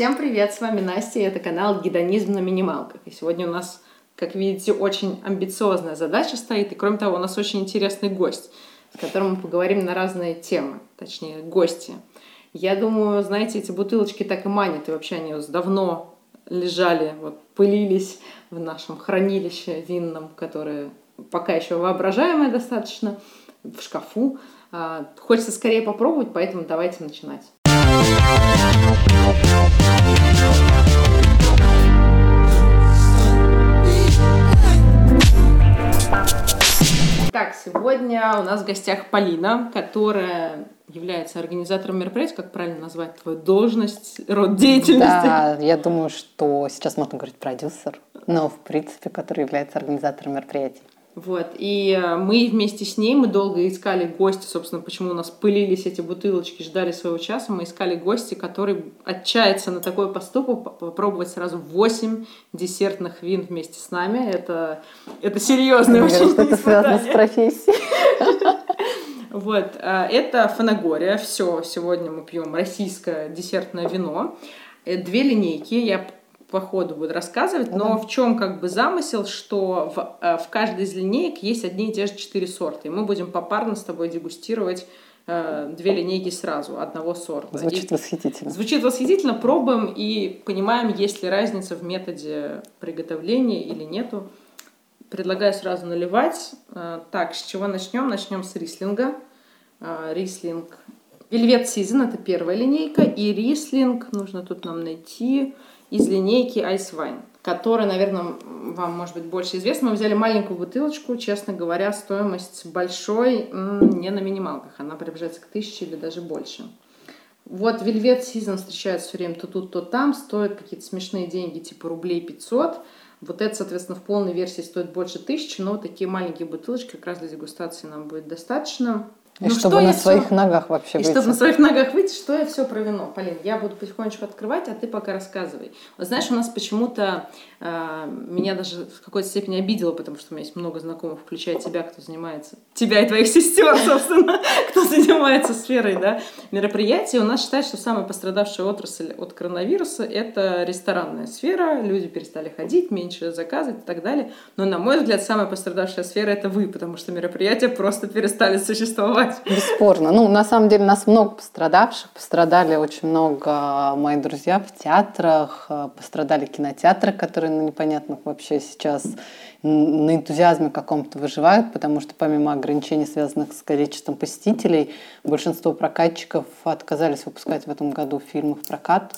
Всем привет, с вами Настя, и это канал «Гедонизм на минималках». И сегодня у нас, как видите, очень амбициозная задача стоит, и кроме того, у нас очень интересный гость, с которым мы поговорим на разные темы, точнее, гости. Я думаю, знаете, эти бутылочки так и манят, и вообще они давно лежали, вот, пылились в нашем хранилище винном, которое пока еще воображаемое достаточно, в шкафу. А, хочется скорее попробовать, поэтому давайте начинать. Так, сегодня у нас в гостях Полина, которая является организатором мероприятия, как правильно назвать твою должность, род деятельности? Да, я думаю, что сейчас можно говорить продюсер, но в принципе, который является организатором мероприятий. Вот. И э, мы вместе с ней, мы долго искали гости, собственно, почему у нас пылились эти бутылочки, ждали своего часа. Мы искали гости, которые отчаются на такой поступок, попробовать сразу 8 десертных вин вместе с нами. Это, это серьезное очень что это связано с профессией. Вот, э, это Фанагория. Все, сегодня мы пьем российское десертное вино. Э, две линейки. Я по ходу буду рассказывать, но в чем как бы замысел, что в, э, в каждой из линеек есть одни и те же четыре сорта, и мы будем попарно с тобой дегустировать э, две линейки сразу, одного сорта. Звучит и восхитительно. Звучит восхитительно, пробуем и понимаем, есть ли разница в методе приготовления или нету. Предлагаю сразу наливать. Э, так, с чего начнем? Начнем с рислинга. Рислинг Velvet Season это первая линейка, и рислинг нужно тут нам найти из линейки Ice Wine, которая, наверное, вам, может быть, больше известна. Мы взяли маленькую бутылочку, честно говоря, стоимость большой не на минималках, она приближается к тысяче или даже больше. Вот Velvet Season встречается все время то тут, то там, стоит какие-то смешные деньги, типа рублей 500. Вот это, соответственно, в полной версии стоит больше тысячи, но такие маленькие бутылочки как раз для дегустации нам будет достаточно. И ну, чтобы на своих все... ногах вообще и выйти. чтобы на своих ногах выйти, что я все про вино. Полин, я буду потихонечку открывать, а ты пока рассказывай. Вот знаешь, у нас почему-то э, меня даже в какой-то степени обидело, потому что у меня есть много знакомых, включая тебя, кто занимается, тебя и твоих сестер, собственно, кто занимается сферой да, мероприятий. У нас считают, что самая пострадавшая отрасль от коронавируса – это ресторанная сфера. Люди перестали ходить, меньше заказывать и так далее. Но, на мой взгляд, самая пострадавшая сфера – это вы, потому что мероприятия просто перестали существовать сказать. Бесспорно. Ну, на самом деле, нас много пострадавших. Пострадали очень много мои друзья в театрах, э, пострадали кинотеатры, которые на непонятных вообще сейчас на энтузиазме каком-то выживают, потому что помимо ограничений, связанных с количеством посетителей, большинство прокатчиков отказались выпускать в этом году фильмы в прокат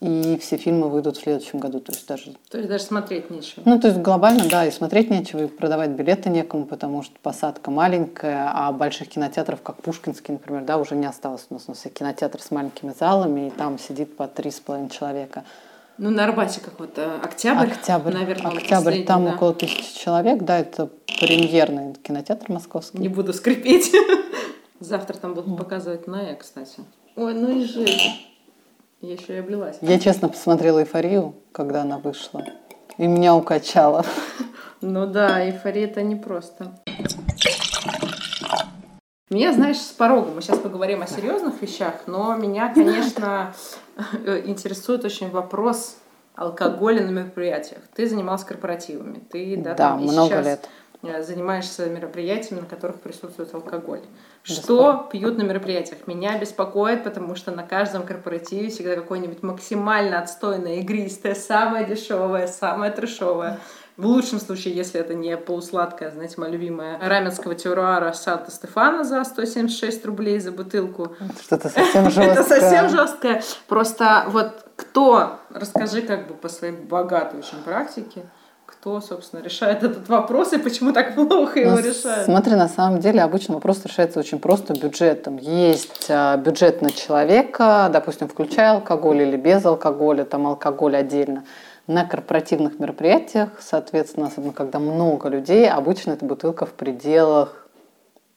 и все фильмы выйдут в следующем году. То есть даже... То есть даже смотреть нечего. Ну, то есть глобально, да, и смотреть нечего, и продавать билеты некому, потому что посадка маленькая, а больших кинотеатров, как Пушкинский, например, да, уже не осталось. У нас у нас кинотеатр с маленькими залами, и там сидит по три с половиной человека. Ну, на Арбате как вот Октябрь, Октябрь, наверное, Октябрь, там да. около тысячи человек, да, это премьерный кинотеатр московский. Не буду скрипеть. Завтра там будут показывать Ная, кстати. Ой, ну и жизнь. Я еще и облилась. Я честно посмотрела «Эйфорию», когда она вышла. И меня укачало. Ну да, эйфория это непросто. Меня, знаешь, с порога, мы сейчас поговорим о серьезных вещах, но меня, конечно, интересует очень вопрос алкоголя на мероприятиях. Ты занималась корпоративами, ты да, да там, много сейчас лет. Э, занимаешься мероприятиями, на которых присутствует алкоголь. Что пьют на мероприятиях? Меня беспокоит, потому что на каждом корпоративе всегда какое-нибудь максимально отстойное, игристое, самое дешевое, самое трешовое. В лучшем случае, если это не полусладкое, знаете, моя любимая раменского теруара Санта Стефана за 176 рублей за бутылку. Что-то совсем жесткое. Это совсем жесткое. Просто вот кто, расскажи как бы по своей богатой очень практике, кто, собственно, решает этот вопрос и почему так плохо его ну, решают? Смотри, на самом деле обычно вопрос решается очень просто бюджетом. Есть а, бюджет на человека, допустим, включая алкоголь или без алкоголя, там алкоголь отдельно. На корпоративных мероприятиях, соответственно, особенно когда много людей, обычно эта бутылка в пределах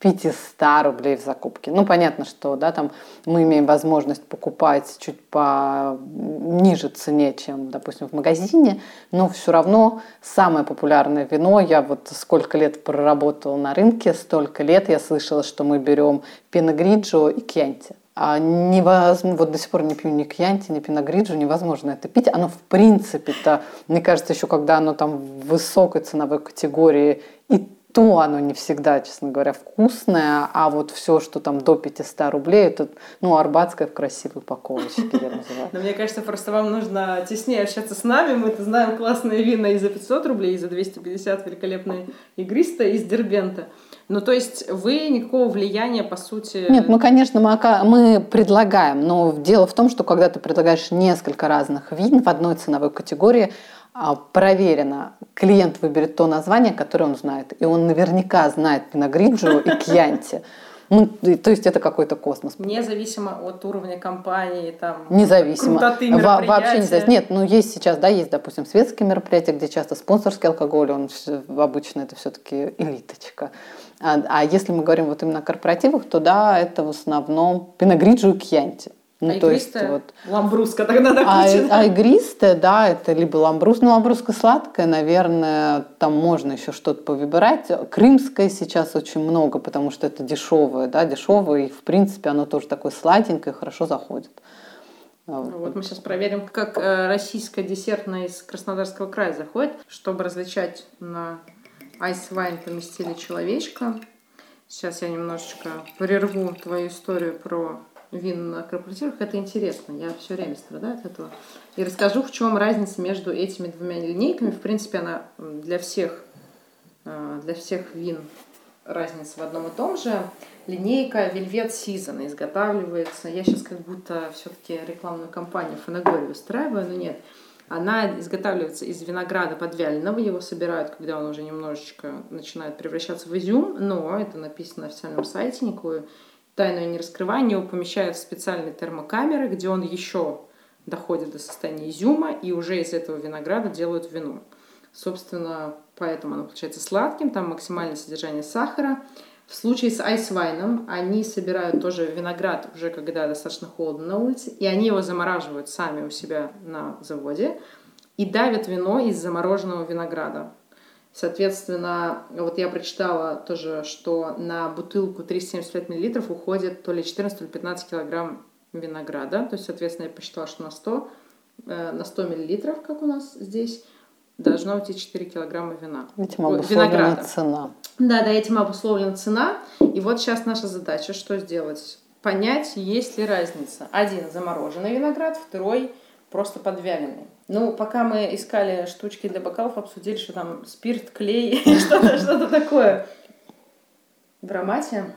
500 рублей в закупке. Ну, понятно, что да, там мы имеем возможность покупать чуть по ниже цене, чем, допустим, в магазине, но все равно самое популярное вино, я вот сколько лет проработала на рынке, столько лет я слышала, что мы берем Пиногриджо и Кьянти. А невозможно, вот до сих пор не пью ни кьянти, ни пиногриджу, невозможно это пить. Оно в принципе-то, мне кажется, еще когда оно там в высокой ценовой категории, и то оно не всегда, честно говоря, вкусное, а вот все, что там до 500 рублей, это, ну, арбатское в красивой упаковочке, я называю. Но мне кажется, просто вам нужно теснее общаться с нами. Мы-то знаем классные вина и за 500 рублей, и за 250 великолепные игристые из Дербента. Ну, то есть вы никакого влияния, по сути... Нет, мы, конечно, мы, мы предлагаем, но дело в том, что когда ты предлагаешь несколько разных вин в одной ценовой категории, проверено, клиент выберет то название, которое он знает. И он наверняка знает Пиногриджио и Кьянти. Ну, то есть это какой-то космос. Независимо от уровня компании, там, Независимо. Во вообще не зависит. Нет, ну есть сейчас, да, есть, допустим, светские мероприятия, где часто спонсорский алкоголь, он обычно это все-таки элиточка. А, а если мы говорим вот именно о корпоративах, то да, это в основном Пиногриджио и Кьянти. Ну, а то есть вот... ламбруска тогда а, а игристая, да, это либо ламбрус, ну ламбруска сладкая, наверное, там можно еще что-то повыбирать. Крымская сейчас очень много, потому что это дешевое, да, дешевое, и в принципе оно тоже такое сладенькое, хорошо заходит. Вот. Ну, вот мы сейчас проверим, как э, российская десертная из Краснодарского края заходит, чтобы различать на Wine поместили человечка. Сейчас я немножечко прерву твою историю про вин на корпоративах. Это интересно. Я все время страдаю от этого. И расскажу, в чем разница между этими двумя линейками. В принципе, она для всех, э, для всех вин разница в одном и том же. Линейка Velvet Season изготавливается. Я сейчас как будто все-таки рекламную кампанию Фанагори выстраиваю, но нет. Она изготавливается из винограда подвяленного, его собирают, когда он уже немножечко начинает превращаться в изюм, но это написано на официальном сайте, никакую тайну я не раскрываю, его помещают в специальные термокамеры, где он еще доходит до состояния изюма, и уже из этого винограда делают вино. Собственно, поэтому оно получается сладким, там максимальное содержание сахара. В случае с айсвайном они собирают тоже виноград уже когда достаточно холодно на улице, и они его замораживают сами у себя на заводе и давят вино из замороженного винограда. Соответственно, вот я прочитала тоже, что на бутылку 375 мл уходит то ли 14, то ли 15 килограмм винограда. То есть, соответственно, я посчитала, что на 100, э, на 100 миллилитров, как у нас здесь, должно уйти 4 килограмма вина. Этим обусловлена винограда. цена. Да, да, этим обусловлена цена. И вот сейчас наша задача, что сделать? Понять, есть ли разница. Один замороженный виноград, второй просто подвяленный. Ну, пока мы искали штучки для бокалов, обсудили, что там спирт, клей, что-то что такое. В аромате.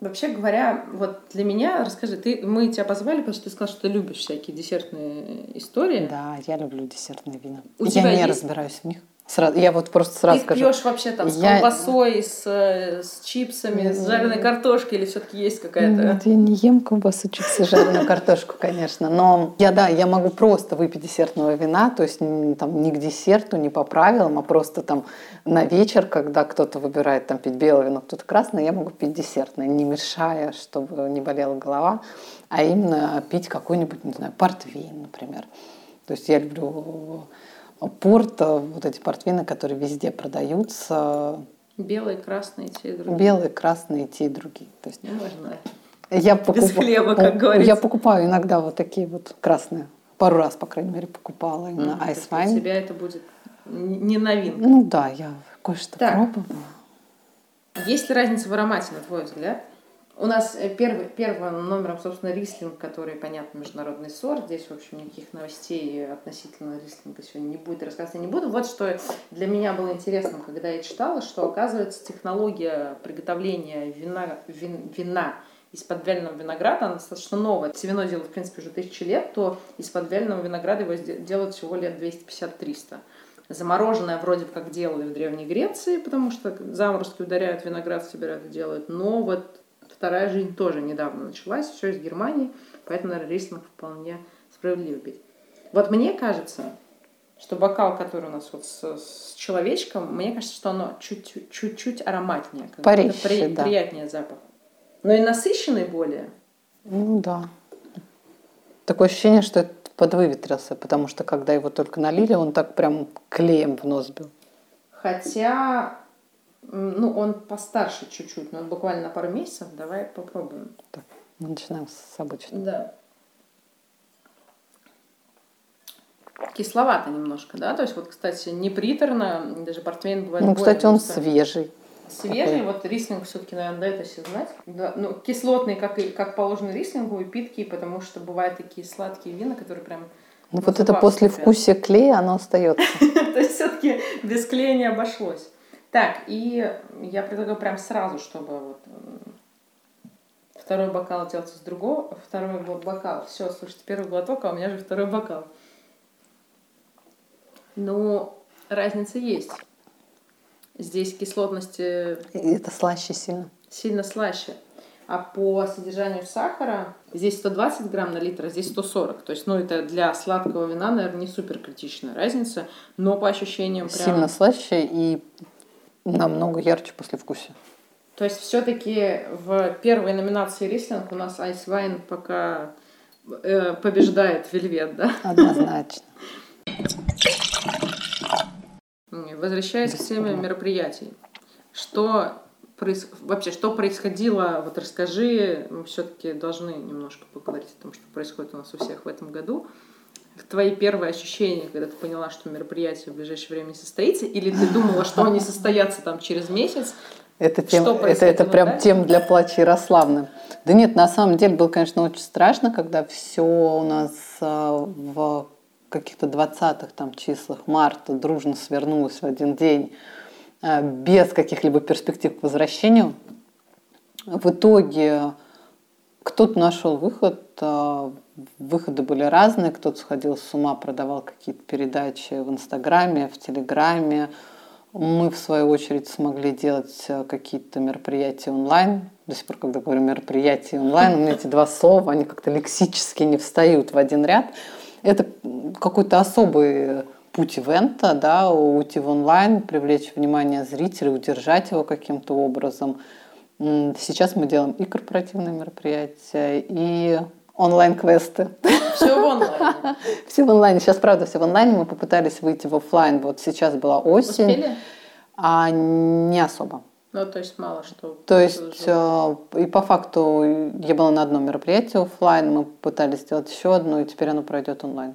Вообще говоря, вот для меня, расскажи, ты, мы тебя позвали, потому что ты сказал, что ты любишь всякие десертные истории. Да, я люблю десертные вина. У я не есть... разбираюсь в них. Сразу, я вот просто сразу Ты скажу. пьешь вообще там с я... колбасой, с, с чипсами, с жареной картошкой или все-таки есть какая-то? Нет, я не ем колбасу, чипсы, жареную картошку, конечно. Но я, да, я могу просто выпить десертного вина, то есть там не к десерту, не по правилам, а просто там на вечер, когда кто-то выбирает там пить белое вино, кто-то красное, я могу пить десертное, не мешая, чтобы не болела голова, а именно пить какой-нибудь, не знаю, портвейн, например. То есть я люблю порт, вот эти портвины, которые везде продаются. Белые, красные, те и другие. Белые, красные, те и другие. То есть, можно. Я покуп... Хлеба, как говорится. Я покупаю иногда вот такие вот красные. Пару раз, по крайней мере, покупала именно mm, Wine. Для тебя это будет не новинка. Ну да, я кое-что пробовала. Есть ли разница в аромате, на твой взгляд? У нас э, первый, первым номером, собственно, рислинг, который, понятно, международный сорт. Здесь, в общем, никаких новостей относительно рислинга сегодня не будет, рассказывать не буду. Вот что для меня было интересно, когда я читала, что, оказывается, технология приготовления вина, вин, вина из подвяленного винограда, она достаточно новая. Если вино делают, в принципе, уже тысячи лет, то из подвяленного винограда его делают всего лет 250-300. Замороженное вроде как делали в Древней Греции, потому что заморозки ударяют, виноград собирают и делают. Но вот Вторая жизнь тоже недавно началась, все из Германии, поэтому, наверное, рислинг вполне справедливо пить. Вот мне кажется, что бокал, который у нас вот с, с человечком, мне кажется, что оно чуть-чуть ароматнее, Порезче, при, да. приятнее запах. Но и насыщенный более. Ну да. Такое ощущение, что это подвыветрился, потому что когда его только налили, он так прям клеем в нос бил. Хотя ну, он постарше чуть-чуть, но буквально на пару месяцев. Давай попробуем. Так, Мы начинаем с обычного. Да. Кисловато немножко, да? То есть вот, кстати, не приторно, даже портвейн бывает Ну, кстати, он более свежий. Свежий, Такой. вот рислинг все-таки, наверное, дает о себе знать. Да, ну, кислотный, как, и, как положено рислингу, и питкий, потому что бывают такие сладкие вина, которые прям... Ну, вот это после вкусия клея, оно остается. То есть все-таки без клея не обошлось. Так, и я предлагаю прям сразу, чтобы вот второй бокал делался с другого, второй бо- бокал. Все, слушайте, первый глоток, а у меня же второй бокал. Ну, разница есть. Здесь кислотности И это слаще сильно. сильно слаще. А по содержанию сахара здесь 120 грамм на литр, а здесь 140. То есть, ну, это для сладкого вина, наверное, не супер критичная разница, но по ощущениям прям... Сильно слаще и намного ярче после вкуса. То есть, все-таки в первой номинации рислинг у нас Wine пока э, побеждает Вельвет, да? Однозначно. Возвращаясь к теме мероприятий. Что проис- вообще, что происходило, вот расскажи, мы все-таки должны немножко поговорить о том, что происходит у нас у всех в этом году. Твои первые ощущения, когда ты поняла, что мероприятие в ближайшее время не состоится, или ты думала, что они состоятся там через месяц? Это, тем, Что это, это прям дальше? тем для плача Ярославны. Да нет, на самом деле было, конечно, очень страшно, когда все у нас а, в каких-то 20-х там числах марта дружно свернулось в один день а, без каких-либо перспектив к возвращению. В итоге кто-то нашел выход, а, выходы были разные, кто-то сходил с ума, продавал какие-то передачи в Инстаграме, в Телеграме. Мы, в свою очередь, смогли делать а, какие-то мероприятия онлайн. До сих пор, когда говорю мероприятия онлайн, у меня эти два слова, они как-то лексически не встают в один ряд. Это какой-то особый путь ивента, да, уйти в онлайн, привлечь внимание зрителей, удержать его каким-то образом. Сейчас мы делаем и корпоративные мероприятия, и онлайн-квесты. Все в онлайне. Все в онлайне. Сейчас, правда, все в онлайне. Мы попытались выйти в офлайн. Вот сейчас была осень, Успели? а не особо. Ну, то есть мало что. То есть э, и по факту я была на одном мероприятии офлайн, мы пытались сделать еще одно, и теперь оно пройдет онлайн.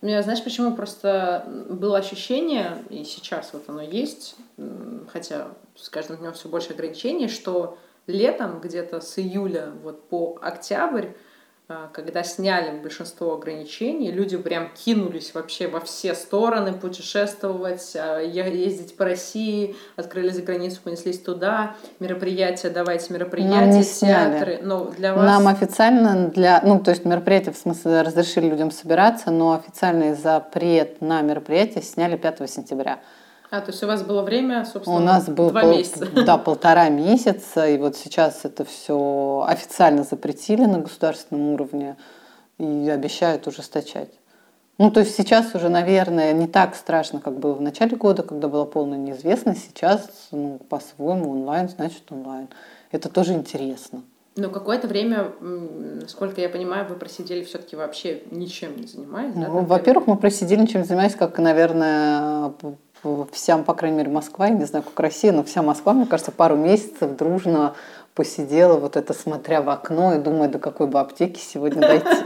У меня, знаешь, почему просто было ощущение, и сейчас вот оно есть, хотя с каждым днем все больше ограничений, что летом, где-то с июля вот по октябрь, когда сняли большинство ограничений, люди прям кинулись вообще во все стороны путешествовать, а, ездить по России, открыли за границу, понеслись туда, мероприятия, давайте Нам мероприятия, не сняли. театры. Но для вас... Нам официально для, ну, то есть мероприятие, в смысле, разрешили людям собираться, но официальный запрет на мероприятие сняли 5 сентября. А, то есть у вас было время, собственно, У нас был два пол- месяца. да, полтора месяца, и вот сейчас это все официально запретили на государственном уровне и обещают ужесточать. Ну, то есть сейчас уже, наверное, не так страшно, как было в начале года, когда была полная неизвестность. Сейчас, ну, по-своему, онлайн, значит онлайн. Это тоже интересно. Но какое-то время, насколько я понимаю, вы просидели все-таки вообще ничем не занимаясь, да? Ну, во-первых, мы просидели, чем занимались, как, наверное, вся, по крайней мере, Москва, я не знаю, как Россия, но вся Москва, мне кажется, пару месяцев дружно посидела, вот это смотря в окно и думая, до какой бы аптеки сегодня дойти.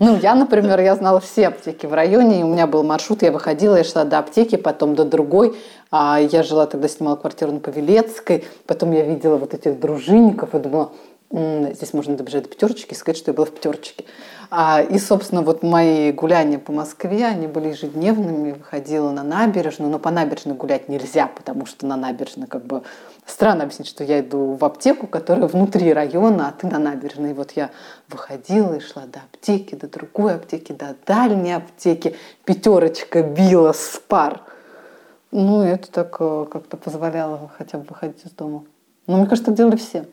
Ну, я, например, я знала все аптеки в районе, и у меня был маршрут, я выходила, я шла до аптеки, потом до другой, а я жила тогда, снимала квартиру на Павелецкой, потом я видела вот этих дружинников и думала, «М, здесь можно добежать до пятерочки и сказать, что я была в пятерочке. А, и, собственно, вот мои гуляния по Москве, они были ежедневными, выходила на набережную, но по набережной гулять нельзя, потому что на набережной как бы странно объяснить, что я иду в аптеку, которая внутри района, а ты на набережной. И вот я выходила и шла до аптеки, до другой аптеки, до дальней аптеки. Пятерочка била с пар. Ну, это так э, как-то позволяло хотя бы выходить из дома. Ну, мне кажется, так делали все.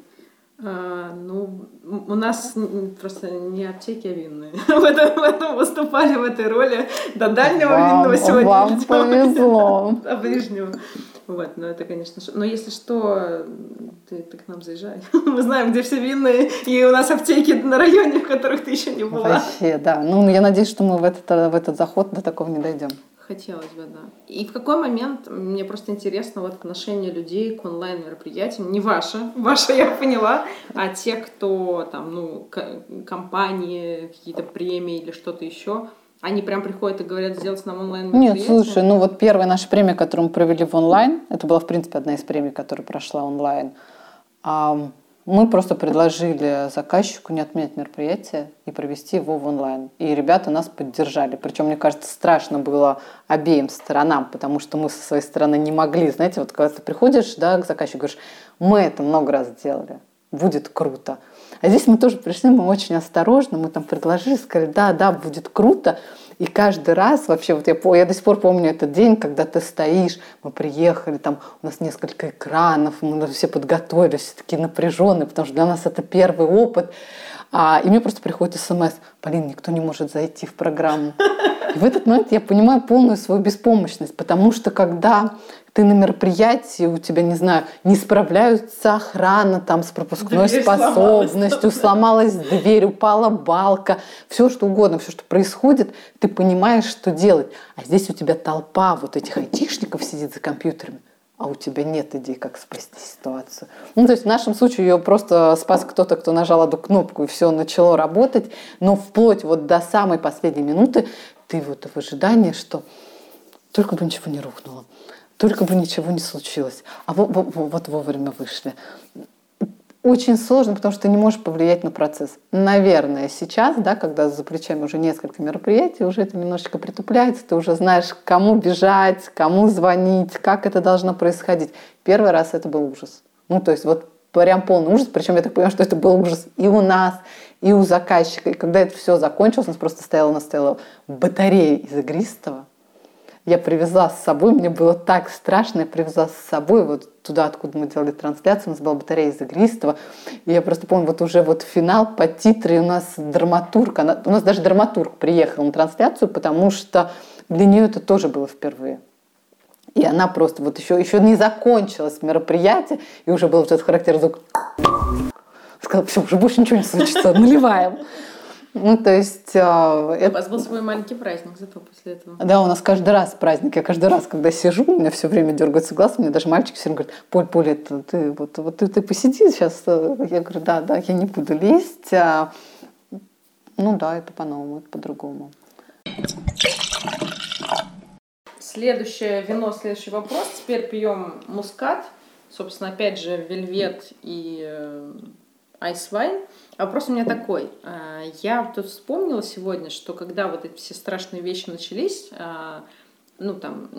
А, ну, у нас просто не аптеки, а винные. В этом, в этом выступали в этой роли до дальнего Вам- винного сегодня. вам повезло. До ближнего. Вот, но это, конечно, ш- но если что, ты, ты к нам заезжай. Мы знаем, где все винные, и у нас аптеки на районе, в которых ты еще не была. Вообще, да. Ну, я надеюсь, что мы в этот, в этот заход до такого не дойдем. Хотелось бы, да. И в какой момент, мне просто интересно вот отношение людей к онлайн-мероприятиям, не ваше, ваше я поняла, а те, кто там, ну, компании, какие-то премии или что-то еще, они прям приходят и говорят, сделать нам онлайн Нет, слушай, ну вот первая наша премия, которую мы провели в онлайн, это была, в принципе, одна из премий, которая прошла онлайн, мы просто предложили заказчику не отменять мероприятие и провести его в онлайн. И ребята нас поддержали. Причем, мне кажется, страшно было обеим сторонам, потому что мы со своей стороны не могли. Знаете, вот когда ты приходишь да, к заказчику, говоришь, мы это много раз делали, будет круто. А здесь мы тоже пришли, мы очень осторожно, мы там предложили, сказали, да, да, будет круто. И каждый раз вообще, вот я, я до сих пор помню этот день, когда ты стоишь, мы приехали, там у нас несколько экранов, мы все подготовились, все такие напряженные, потому что для нас это первый опыт. А, и мне просто приходит смс, Полин, никто не может зайти в программу. И в этот момент я понимаю полную свою беспомощность, потому что когда ты на мероприятии, у тебя, не знаю, не справляются охрана там с пропускной дверь способностью, сломалась, сломалась дверь, упала балка, все что угодно, все, что происходит, ты понимаешь, что делать. А здесь у тебя толпа вот этих айтишников сидит за компьютерами а у тебя нет идей, как спасти ситуацию. Ну, то есть в нашем случае ее просто спас кто-то, кто нажал одну кнопку, и все начало работать. Но вплоть вот до самой последней минуты ты вот в ожидании, что только бы ничего не рухнуло, только бы ничего не случилось. А вот, вот, вовремя вышли. Очень сложно, потому что ты не можешь повлиять на процесс. Наверное, сейчас, да, когда за плечами уже несколько мероприятий, уже это немножечко притупляется, ты уже знаешь, кому бежать, кому звонить, как это должно происходить. Первый раз это был ужас. Ну, то есть вот прям полный ужас, причем я так понимаю, что это был ужас и у нас, и у заказчика. И когда это все закончилось, у нас просто стояла, у нас стояла батарея из игристого. Я привезла с собой, мне было так страшно, я привезла с собой вот туда, откуда мы делали трансляцию, у нас была батарея из игристого. И я просто помню, вот уже вот финал по титры у нас драматург, она, у нас даже драматург приехал на трансляцию, потому что для нее это тоже было впервые. И она просто вот еще, еще не закончилось мероприятие, и уже был вот этот характерный звук. Сказала, все, уже больше ничего не случится, наливаем. Ну, то есть... Э, это... У вас был свой маленький праздник зато после этого. Да, у нас каждый раз праздник. Я каждый раз, когда сижу, у меня все время дергается глаз, мне даже мальчик все время говорит, Поль, Поль, это ты, вот, вот ты, ты посиди сейчас. Я говорю, да, да, я не буду лезть. А... Ну да, это по-новому, это по-другому. Следующее вино, следующий вопрос. Теперь пьем мускат. Собственно, опять же, вельвет и айсвайн. Вопрос у меня такой. А, я тут вспомнила сегодня, что когда вот эти все страшные вещи начались, а, ну там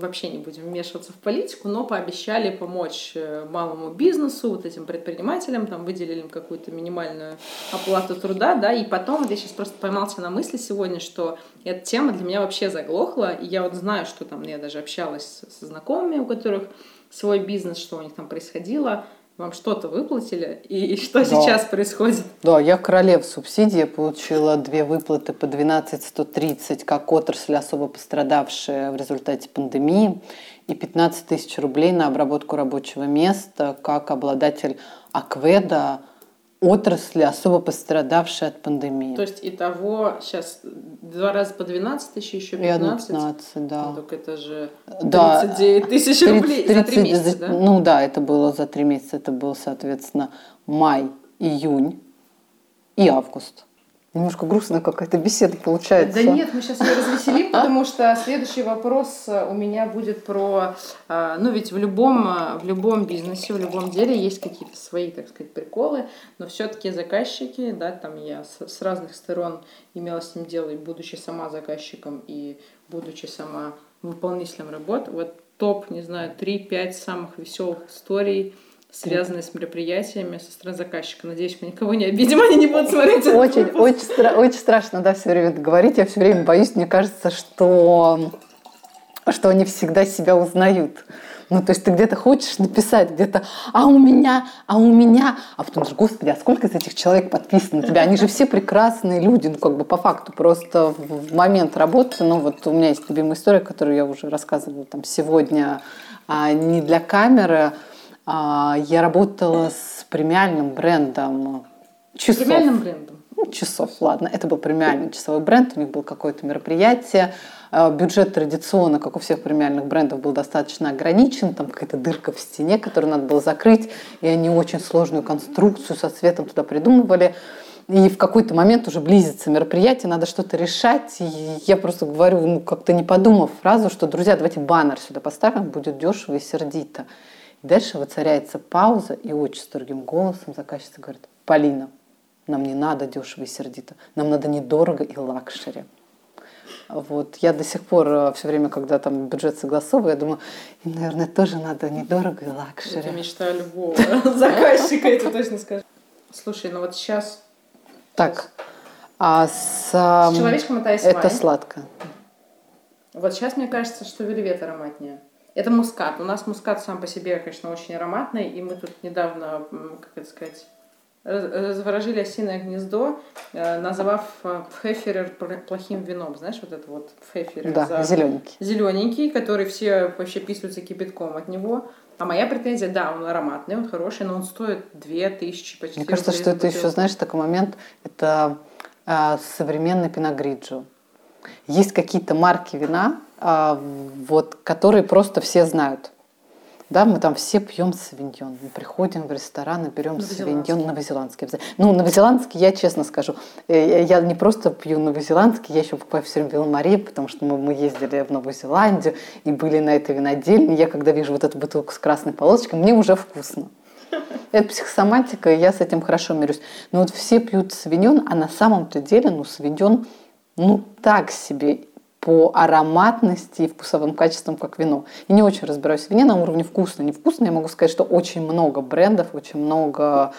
вообще не будем вмешиваться в политику, но пообещали помочь э, малому бизнесу, вот этим предпринимателям, там выделили им какую-то минимальную оплату труда, да, и потом вот я сейчас просто поймался на мысли сегодня, что эта тема для меня вообще заглохла, и я вот знаю, что там я даже общалась со знакомыми, у которых свой бизнес, что у них там происходило, вам что-то выплатили? И что да. сейчас происходит? Да, я королев субсидии получила две выплаты по 12 130 как отрасль особо пострадавшая в результате пандемии и 15 тысяч рублей на обработку рабочего места как обладатель Акведа отрасли, особо пострадавшие от пандемии. То есть и того сейчас два раза по 12 тысяч, еще 15? И 15, да. Ну, так это же 39 да. тысяч рублей 30, за три месяца, да? Ну да, это было за три месяца. Это был, соответственно, май, июнь и август. Немножко грустная какая-то беседа получается. Да нет, мы сейчас ее развеселим, потому что следующий вопрос у меня будет про... Э, ну ведь в любом, э, в любом бизнесе, в любом деле есть какие-то свои, так сказать, приколы, но все-таки заказчики, да, там я с разных сторон имела с ним дело, и будучи сама заказчиком, и будучи сама выполнителем работ, вот топ, не знаю, 3-5 самых веселых историй, связанные с мероприятиями со стороны заказчика. Надеюсь, мы никого не обидим, они не будут смотреть. Очень, очень, стра- очень страшно, да, все время говорить. Я все время боюсь, мне кажется, что, что они всегда себя узнают. Ну, то есть ты где-то хочешь написать, где-то, а у меня, а у меня, а потом думаешь, господи, а сколько из этих человек подписано на тебя? Они же все прекрасные люди, ну, как бы по факту, просто в момент работы, ну, вот у меня есть любимая история, которую я уже рассказывала там сегодня, а, не для камеры, я работала с премиальным брендом часов. Премиальным брендом? ну, часов, ладно, это был премиальный часовой бренд, у них было какое-то мероприятие, а, бюджет традиционно, как у всех премиальных брендов, был достаточно ограничен, там какая-то дырка в стене, которую надо было закрыть, и они очень сложную конструкцию со светом туда придумывали. И в какой-то момент уже близится мероприятие, надо что-то решать. И я просто говорю, ну, как-то не подумав фразу, что, друзья, давайте баннер сюда поставим, будет дешево и сердито. Дальше воцаряется пауза, и очень строгим голосом заказчица говорит, Полина, нам не надо дешево и сердито, нам надо недорого и лакшери. Вот. Я до сих пор э, все время, когда там бюджет согласовываю, я думаю, им, наверное, тоже надо недорого и лакшери. Это мечта любого заказчика, это точно скажу. Слушай, ну вот сейчас... Так, а с... С человечком это. Это сладко. Вот сейчас мне кажется, что вельвет ароматнее. Это мускат. У нас мускат сам по себе, конечно, очень ароматный, и мы тут недавно, как это сказать, разворожили осиное гнездо, э, назвав э, пфеферер плохим вином. Знаешь, вот это вот пфеферер. Да, за... зелененький. Зелененький, который все вообще писаются кипятком от него. А моя претензия, да, он ароматный, он хороший, но он стоит 2000 почти. Мне кажется, что это еще, знаешь, такой момент, это э, современный пиногриджо. Есть какие-то марки вина, вот, которые просто все знают. Да, мы там все пьем савиньон. Мы приходим в ресторан и берем савиньон новозеландский. Ну, новозеландский, я честно скажу, э, я не просто пью новозеландский, я еще покупаю все время Вилмари, потому что мы, мы ездили в Новую Зеландию и были на этой винодельне. Я когда вижу вот эту бутылку с красной полосочкой, мне уже вкусно. Это психосоматика, и я с этим хорошо мирюсь. Но вот все пьют савиньон, а на самом-то деле, ну, савиньон, ну, так себе по ароматности и вкусовым качествам, как вино. И не очень разбираюсь в вине на уровне вкусно, невкусно. Я могу сказать, что очень много брендов, очень много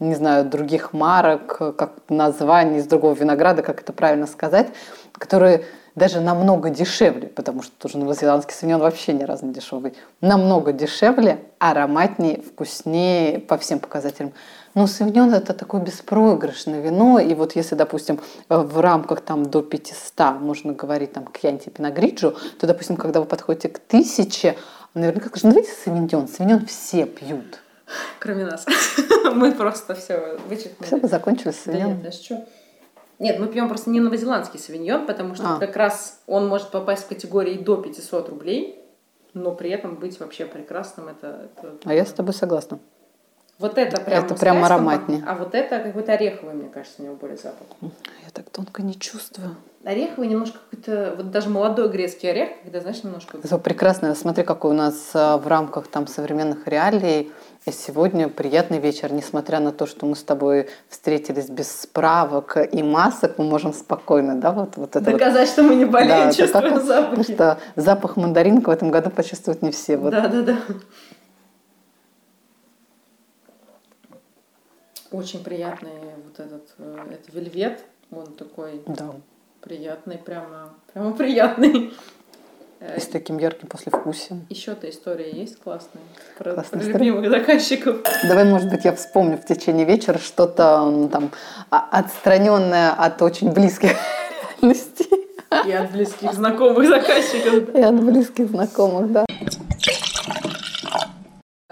не знаю, других марок, как названий из другого винограда, как это правильно сказать, которые даже намного дешевле, потому что тоже новозеландский савиньон вообще ни разу не дешевый, намного дешевле, ароматнее, вкуснее по всем показателям. Но савиньон это такое беспроигрышное вино, и вот если, допустим, в рамках там до 500 можно говорить там к Янте Пиногриджу, то, допустим, когда вы подходите к тысяче, наверняка скажут, ну давайте савиньон, савиньон все пьют. Кроме нас. Мы просто все вычеркнули. Все, мы закончили с савиньоном. Да нет, что? Нет, мы пьем просто не новозеландский савиньон, потому что а. как раз он может попасть в категории до 500 рублей, но при этом быть вообще прекрасным. Это, это... А я с тобой согласна. Вот это прям Это прям ароматнее. А вот это какой-то ореховый, мне кажется, у него более запах. Я так тонко не чувствую. Ореховый немножко какой-то, вот даже молодой грецкий орех, когда, знаешь, немножко... Это прекрасно. Смотри, какой у нас а, в рамках там современных реалий и сегодня приятный вечер, несмотря на то, что мы с тобой встретились без справок и масок, мы можем спокойно, да, вот, вот это Доказать, вот. что мы не болеем, да, чувствуем запахи. Что запах мандаринка в этом году почувствуют не все. Вот. Да, да, да. Очень приятный вот этот, э, это вельвет, он такой да. приятный, прямо, прямо приятный. И с таким ярким послевкусием. Еще-то история есть классная про, Классная про любимых заказчиков. Давай, может быть, я вспомню в течение вечера что-то там а, отстраненное от очень близких реальностей. И от близких знакомых заказчиков. И от близких знакомых, да.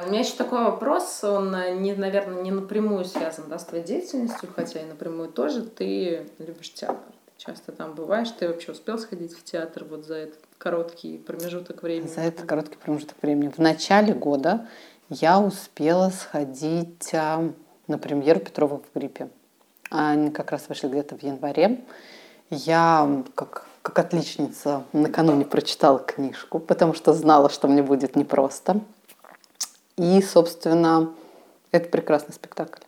У меня еще такой вопрос, он, не, наверное, не напрямую связан да, с твоей деятельностью, хотя и напрямую тоже. Ты любишь театр, часто там бываешь. Ты вообще успел сходить в театр вот за этот короткий промежуток времени? За этот короткий промежуток времени. В начале года я успела сходить а, на премьеру Петрова в гриппе. Они как раз вышли где-то в январе. Я, как, как отличница, накануне прочитала книжку, потому что знала, что мне будет непросто. И, собственно, это прекрасный спектакль.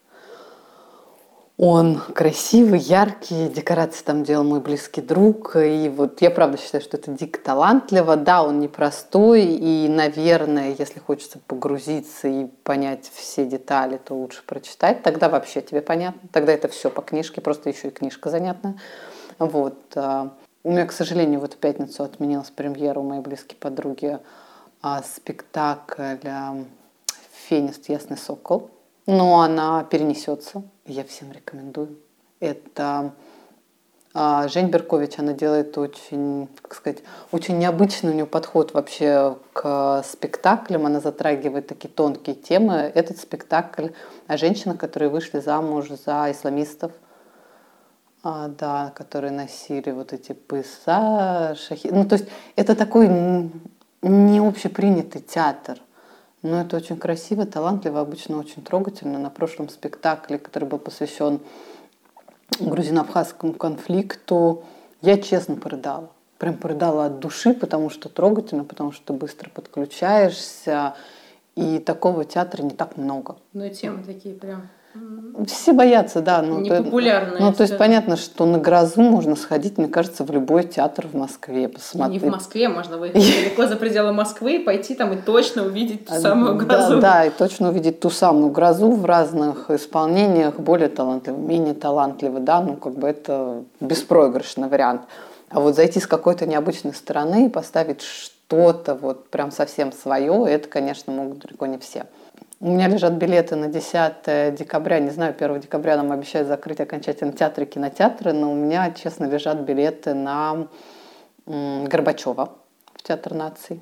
Он красивый, яркий, декорации там делал мой близкий друг. И вот я правда считаю, что это дико талантливо. Да, он непростой, и, наверное, если хочется погрузиться и понять все детали, то лучше прочитать. Тогда вообще тебе понятно. Тогда это все по книжке, просто еще и книжка занятная. Вот. А, у меня, к сожалению, в эту пятницу отменилась премьера у моей близкой подруги а, спектакль фенист «Ясный сокол», но она перенесется. Я всем рекомендую. Это а, Жень Беркович, она делает очень, как сказать, очень необычный у нее подход вообще к спектаклям. Она затрагивает такие тонкие темы. Этот спектакль о женщинах, которые вышли замуж за исламистов. а, да, которые носили вот эти пояса, шахи. Ну, то есть это такой не общепринятый театр. Но это очень красиво, талантливо, обычно очень трогательно. На прошлом спектакле, который был посвящен грузино-абхазскому конфликту, я честно порыдала. Прям порыдала от души, потому что трогательно, потому что быстро подключаешься. И такого театра не так много. Ну и темы такие прям все боятся, да. Ну, Непопулярные. Ну, то есть понятно, что на грозу можно сходить, мне кажется, в любой театр в Москве посмотреть. Не в Москве, можно выехать далеко за пределы Москвы, пойти там и точно увидеть ту самую грозу. Да, да, и точно увидеть ту самую грозу в разных исполнениях, более талантливо, менее талантливо, да, ну как бы это беспроигрышный вариант. А вот зайти с какой-то необычной стороны и поставить что-то вот прям совсем свое, это, конечно, могут далеко не все. У меня лежат билеты на 10 декабря. Не знаю, 1 декабря нам обещают закрыть окончательно театры и кинотеатры, но у меня, честно, лежат билеты на Горбачева в Театр наций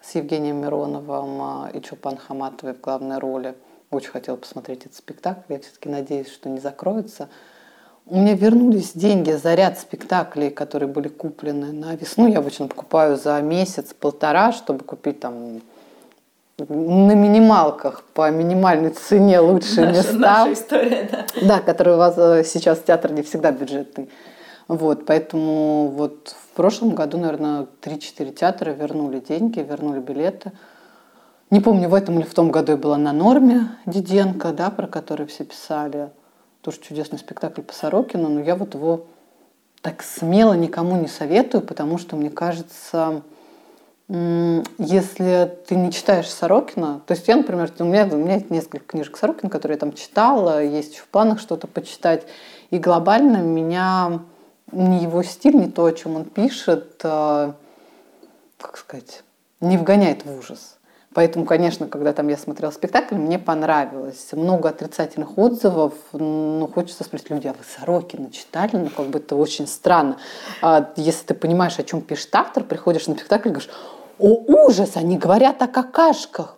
с Евгением Мироновым а, и Чупан Хаматовой в главной роли. Очень хотела посмотреть этот спектакль. Я все-таки надеюсь, что не закроется. У меня вернулись деньги за ряд спектаклей, которые были куплены на весну. Я обычно покупаю за месяц-полтора, чтобы купить там на минималках по минимальной цене лучшие наша, места. Наша история, да. Да, которые у вас э, сейчас театр не всегда бюджетный. Вот, поэтому вот в прошлом году, наверное, 3-4 театра вернули деньги, вернули билеты. Не помню, в этом или в том году я была на норме Диденко, да, про который все писали. Тоже чудесный спектакль по Сорокину, но я вот его так смело никому не советую, потому что, мне кажется, если ты не читаешь Сорокина, то есть я, например, у меня, у меня есть несколько книжек Сорокина, которые я там читала, есть в планах что-то почитать, и глобально меня не его стиль, не то, о чем он пишет, а, как сказать, не вгоняет в ужас. Поэтому, конечно, когда там я смотрела спектакль, мне понравилось. Много отрицательных отзывов. Ну, хочется спросить, люди, а вы Сорокина читали? Ну, как бы это очень странно. А если ты понимаешь, о чем пишет автор, приходишь на спектакль и говоришь, о, ужас, они говорят о какашках.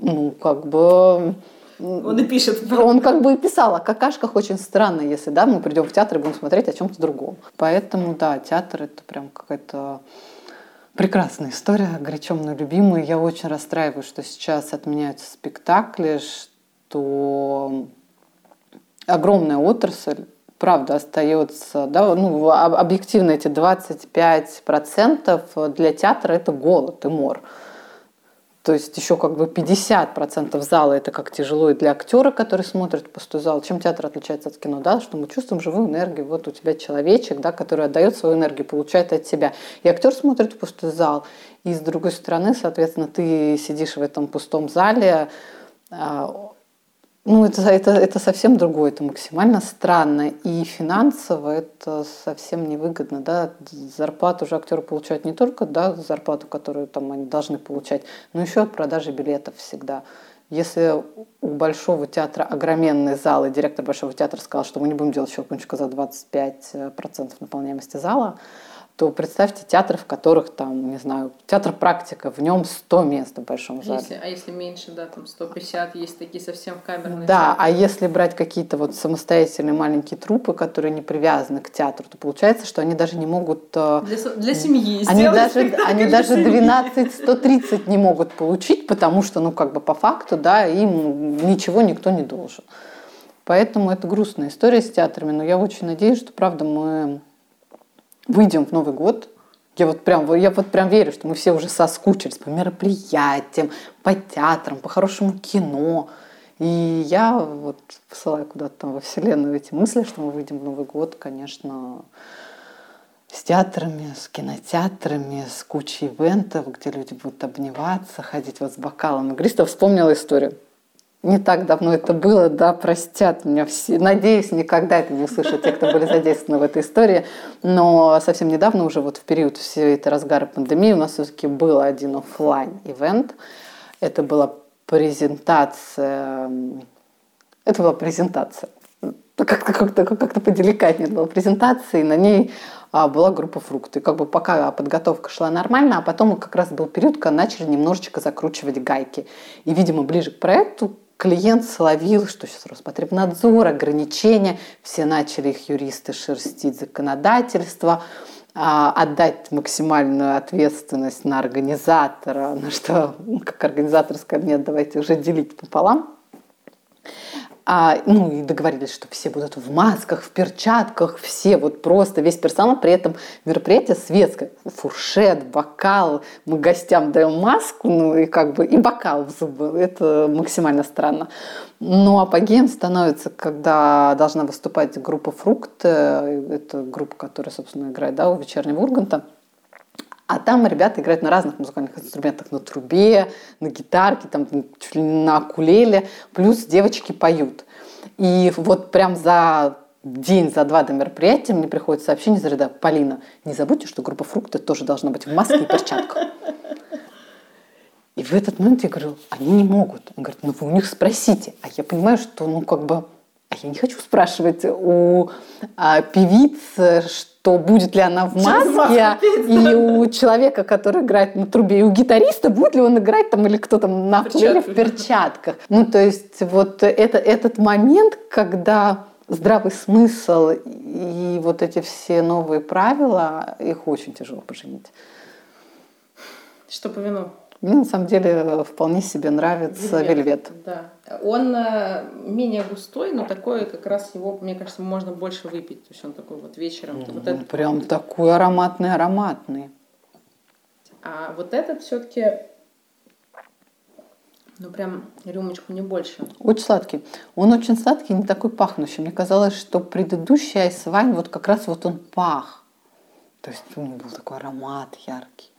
Ну, как бы... Он и пишет. Он как бы и писал о какашках очень странно, если да, мы придем в театр и будем смотреть о чем-то другом. Поэтому, да, театр это прям какая-то прекрасная история, горячо мной любимая. Я очень расстраиваюсь, что сейчас отменяются спектакли, что огромная отрасль правда остается, да, ну, объективно эти 25% для театра это голод и мор. То есть еще как бы 50% зала это как тяжело и для актера, который смотрит пустой зал. Чем театр отличается от кино, да, что мы чувствуем живую энергию. Вот у тебя человечек, да, который отдает свою энергию, получает от себя. И актер смотрит в пустой зал. И с другой стороны, соответственно, ты сидишь в этом пустом зале, а, ну, это, это, это совсем другое, это максимально странно. И финансово это совсем невыгодно. Да? Зарплату уже актеры получают не только да, зарплату, которую там, они должны получать, но еще от продажи билетов всегда. Если у Большого театра огроменный зал, и директор Большого театра сказал, что мы не будем делать щелкунчика за 25% наполняемости зала, то представьте театры, в которых там, не знаю, театр практика, в нем 100 мест в большом зале. Если, а если меньше, да, там 150, есть такие совсем камерные. Да, театры. а если брать какие-то вот самостоятельные маленькие трупы, которые не привязаны к театру, то получается, что они даже не могут... Э, для, для семьи Они даже, они даже 12-130 не могут получить, потому что, ну, как бы по факту, да, им ничего никто не должен. Поэтому это грустная история с театрами, но я очень надеюсь, что, правда, мы выйдем в Новый год, я вот прям, я вот прям верю, что мы все уже соскучились по мероприятиям, по театрам, по хорошему кино. И я вот посылаю куда-то там во Вселенную эти мысли, что мы выйдем в Новый год, конечно, с театрами, с кинотеатрами, с кучей ивентов, где люди будут обниматься, ходить вот с бокалом игристого. Вспомнила историю не так давно это было, да, простят меня все. Надеюсь, никогда это не услышат те, кто были задействованы в этой истории. Но совсем недавно, уже вот в период всей этой разгара пандемии, у нас все-таки был один офлайн ивент Это была презентация. Это была презентация. Как-то как-то как-то поделикатнее была презентация, и на ней а, была группа фрукты. Как бы пока подготовка шла нормально, а потом как раз был период, когда начали немножечко закручивать гайки. И, видимо, ближе к проекту клиент словил, что сейчас Роспотребнадзор, ограничения, все начали их юристы шерстить законодательство, а, отдать максимальную ответственность на организатора, на что, как организатор сказал, нет, давайте уже делить пополам. А, ну и договорились, что все будут в масках, в перчатках, все вот просто, весь персонал, при этом мероприятие светское, фуршет, бокал, мы гостям даем маску, ну и как бы и бокал в зубы, это максимально странно. Но апогеем становится, когда должна выступать группа «Фрукт», это группа, которая, собственно, играет да, у вечернего Урганта, а там ребята играют на разных музыкальных инструментах, на трубе, на гитарке, там, чуть ли не на акулеле, плюс девочки поют. И вот прям за день, за два до мероприятия мне приходит сообщение из ряда «Полина, не забудьте, что группа «Фрукты» тоже должна быть в маске и перчатках». И в этот момент я говорю, они не могут. Он говорит, ну вы у них спросите. А я понимаю, что, ну как бы, я не хочу спрашивать у а, певиц, что будет ли она в маске, и у человека, который играет на трубе, и у гитариста, будет ли он играть там, или кто там на или в перчатках. Ну, то есть вот это, этот момент, когда здравый смысл и вот эти все новые правила, их очень тяжело поженить. Что по вину? Мне на самом деле вполне себе нравится вельвет. вельвет. Да. Он э, менее густой, но такой как раз его, мне кажется, можно больше выпить. То есть он такой вот вечером. Mm, вот этот... Прям такой ароматный, ароматный. А вот этот все-таки ну, прям рюмочку не больше. Очень сладкий. Он очень сладкий, не такой пахнущий. Мне казалось, что предыдущий айсвайн, вот как раз вот он пах. То есть у него был такой аромат яркий.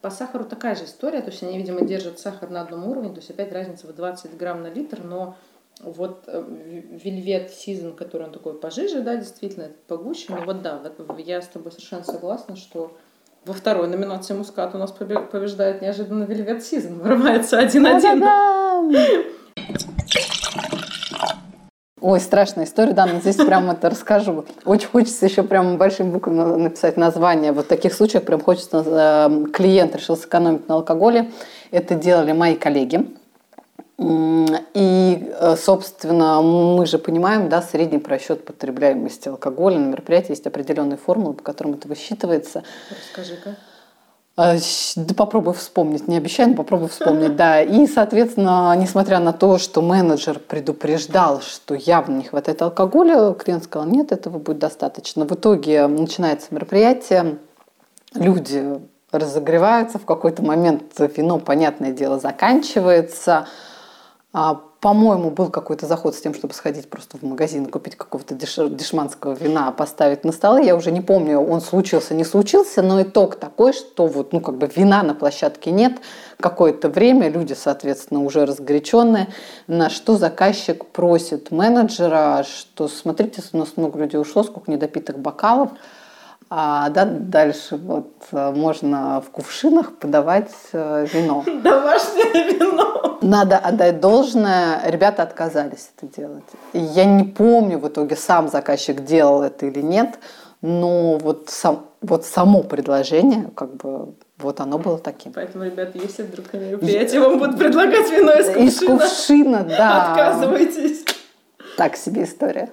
По сахару такая же история, то есть они, видимо, держат сахар на одном уровне, то есть опять разница в 20 грамм на литр, но вот вельвет сезон, который он такой пожиже, да, действительно, погуще, но вот да, я с тобой совершенно согласна, что во второй номинации Мускат у нас побеждает неожиданно Вельвет Сизон, вырывается один-один. Ой, страшная история, да, но здесь прямо это расскажу. Очень хочется еще прямо большими буквами написать название. Вот в таких случаях прям хочется, э, клиент решил сэкономить на алкоголе. Это делали мои коллеги. И, э, собственно, мы же понимаем, да, средний просчет потребляемости алкоголя на мероприятии есть определенные формулы, по которым это высчитывается. Расскажи-ка. А, да попробуй вспомнить, не обещаю, но попробуй вспомнить, да. И, соответственно, несмотря на то, что менеджер предупреждал, что явно не хватает алкоголя, клиент сказал, нет, этого будет достаточно. В итоге начинается мероприятие, люди разогреваются, в какой-то момент вино, понятное дело, заканчивается, а по-моему, был какой-то заход с тем, чтобы сходить просто в магазин купить какого-то деш... дешманского вина, поставить на столы. Я уже не помню, он случился, не случился, но итог такой, что вот, ну, как бы вина на площадке нет. Какое-то время люди, соответственно, уже разгоряченные, на что заказчик просит менеджера, что смотрите, у нас много людей ушло, сколько недопитых бокалов. А да, дальше вот э, можно в кувшинах подавать э, вино. Домашнее вино. Надо отдать должное. Ребята отказались это делать. я не помню в итоге, сам заказчик делал это или нет, но вот, сам, вот само предложение, как бы, вот оно было таким. Поэтому, ребята, если вдруг на мероприятии вам будут предлагать вино из кувшина, из кувшина да. отказывайтесь. Так себе история.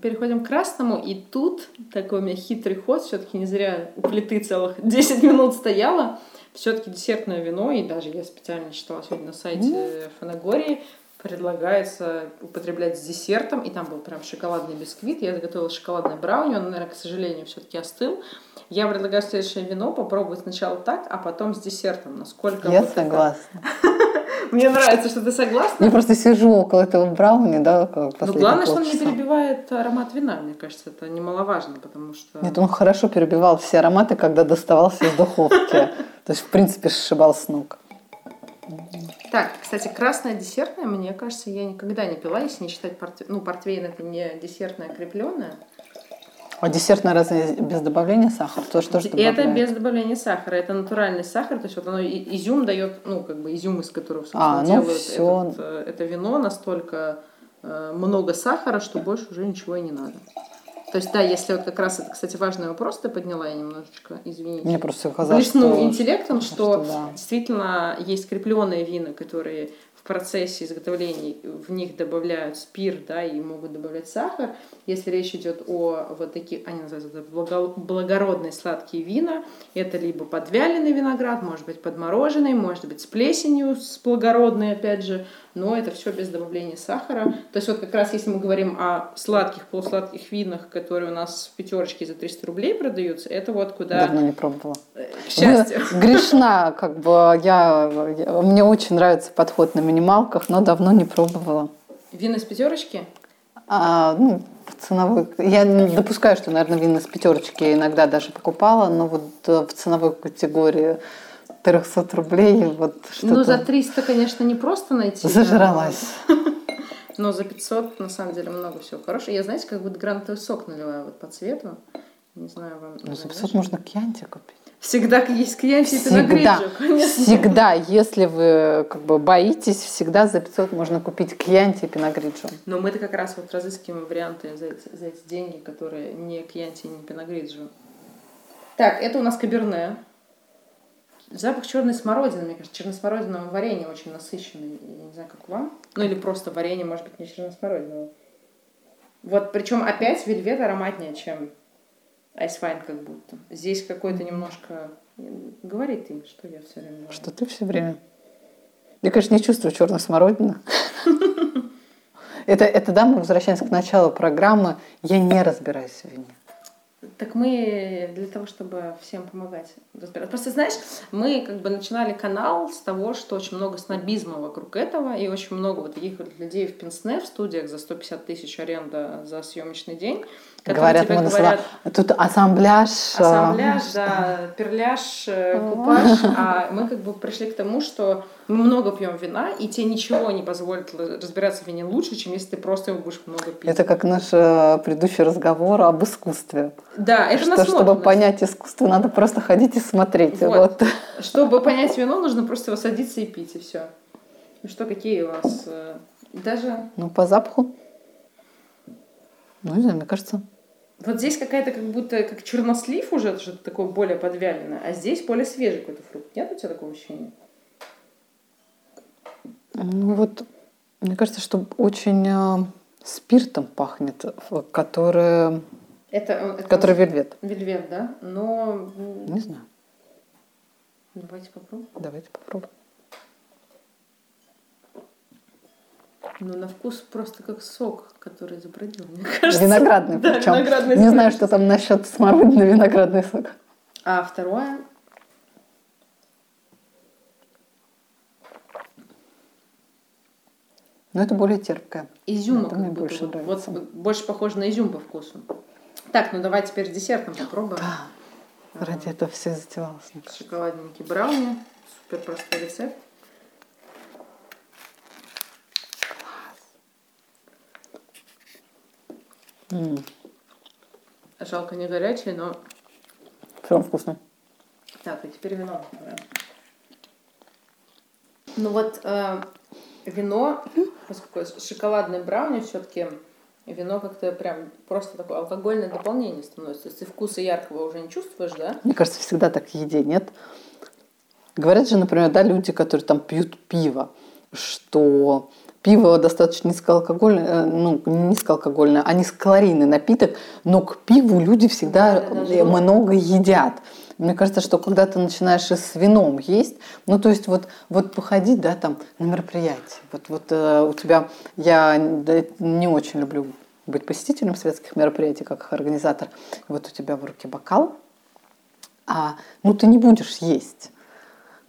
Переходим к красному, и тут такой у меня хитрый ход, все-таки не зря у плиты целых 10 минут стояла. Все-таки десертное вино, и даже я специально читала сегодня на сайте. Фанагории, предлагается употреблять с десертом, и там был прям шоколадный бисквит. Я заготовила шоколадное брауни, он, наверное, к сожалению, все-таки остыл. Я предлагаю следующее вино попробовать сначала так, а потом с десертом. Насколько Я согласна. Мне нравится, что ты согласна. Я просто сижу около этого брауни, да, Ну, главное, что он не перебивает аромат вина, мне кажется, это немаловажно, потому что... Нет, он хорошо перебивал все ароматы, когда доставался из духовки. То есть, в принципе, сшибал с ног. Так, кстати, красное десертное, мне кажется, я никогда не пила, если не считать портвейн. Ну, портвейн это не десертное крепленное. А десертное разве без добавления сахара? То, что же это без добавления сахара. Это натуральный сахар. То есть вот оно изюм дает, ну, как бы изюм, из которого, собственно, а, ну делают все. Этот, э, это вино настолько э, много сахара, что больше уже ничего и не надо. То есть, да, если вот как раз это, кстати, важный вопрос ты подняла, я немножечко, извините. Мне просто казалось, Блеснул что... интеллектом, что, что да. действительно есть крепленные вина, которые процессе изготовления в них добавляют спирт, да, и могут добавлять сахар. Если речь идет о вот таких, они называются благо- благородные сладкие вина, это либо подвяленный виноград, может быть подмороженный, может быть с плесенью, с благородной, опять же, но это все без добавления сахара. То есть вот как раз если мы говорим о сладких, полусладких винах, которые у нас в пятерочке за 300 рублей продаются, это вот куда... Давно не пробовала. К счастью. Вы грешна, как бы я, мне очень нравится подход на минималках, но давно не пробовала. Вина с пятерочки? А, ну, ценовой... Я допускаю, что, наверное, вина с пятерочки я иногда даже покупала, но вот э, в ценовой категории 300 рублей вот что-то Ну, за 300, конечно, не просто найти. зажралась. Но за 500, на самом деле, много всего хорошего. Я, знаете, как будто гранатовый сок наливаю вот по цвету. Не знаю, вам... Ну, за знаешь? 500 можно кьянти купить. Всегда есть клиенты и Всегда, пиногриджо, конечно. всегда, если вы как бы боитесь, всегда за 500 можно купить кьянти и пиногриджо. Но мы-то как раз вот разыскиваем варианты за эти, за эти деньги, которые не кьянти, не пиногриджо. Так, это у нас каберне. Запах черной смородины, мне кажется, черносмородиновое варенье очень насыщенное. Я не знаю, как вам. Ну или просто варенье, может быть, не черносмородиновое. Вот, причем опять вельвет ароматнее, чем айсвайн как будто. Здесь какой-то немножко... Говори ты, что я все время говорю. Что ты все время... Я, конечно, не чувствую черной смородины. Это, это, да, мы возвращаемся к началу программы. Я не разбираюсь в вине. Так мы для того, чтобы всем помогать разбираться. Просто, знаешь, мы как бы начинали канал с того, что очень много снобизма вокруг этого, и очень много вот таких вот людей в Пенсне, в студиях за 150 тысяч аренда за съемочный день, Говорят, говорят, называем... Тут ассамбляж. а, ассамбляж, да, перляж, э, купаж, а мы как бы пришли к тому, что мы много пьем вина, и тебе ничего не позволит разбираться в вине лучше, чем если ты просто его будешь много пить. Это как наш э, предыдущий разговор об искусстве. да, это что, чтобы понять искусство, надо просто ходить и смотреть. Вот. Вот. Чтобы понять вино, нужно просто садиться и пить, и все. Ну что, какие у вас? э, Даже Ну, по запаху. Ну, не знаю, мне кажется. Вот здесь какая-то как будто как чернослив уже, что-то такое более подвяленное, а здесь более свежий какой-то фрукт. Нет у тебя такого ощущения? Ну, вот, мне кажется, что очень э, спиртом пахнет, который, Это, э, это который вельвет. вельвет, да? Но Не знаю. давайте попробуем. Давайте попробуем. Ну, на вкус просто как сок, который забродил, мне кажется. Виноградный Да, причем. виноградный Не сок. знаю, что там насчет смородины виноградный сок. А второе, Но это более терпкое. изюма. Это мне больше вот. нравится. Вот больше похоже на изюм по вкусу. Так, ну давай теперь с десертом попробуем. Да. Ради этого все затевалось. Шоколадненький брауни. Супер простой рецепт. М, Жалко не горячий, но... Все равно вкусно. Так, и теперь вино. Ну вот э, вино, поскольку шоколадный брауни все-таки вино как-то прям просто такое алкогольное дополнение становится. То есть ты вкуса яркого уже не чувствуешь, да? Мне кажется, всегда так в еде, нет? Говорят же, например, да, люди, которые там пьют пиво, что пиво достаточно низкоалкогольное, э, ну, не низкоалкогольное, а низкокалорийный напиток, но к пиву люди всегда Да, даже много. едят. Мне кажется, что когда ты начинаешь и с вином есть, ну то есть вот, вот походить, да, там на мероприятие. Вот, вот э, у тебя, я не очень люблю быть посетителем светских мероприятий, как их организатор. Вот у тебя в руке бокал, а ну ты не будешь есть.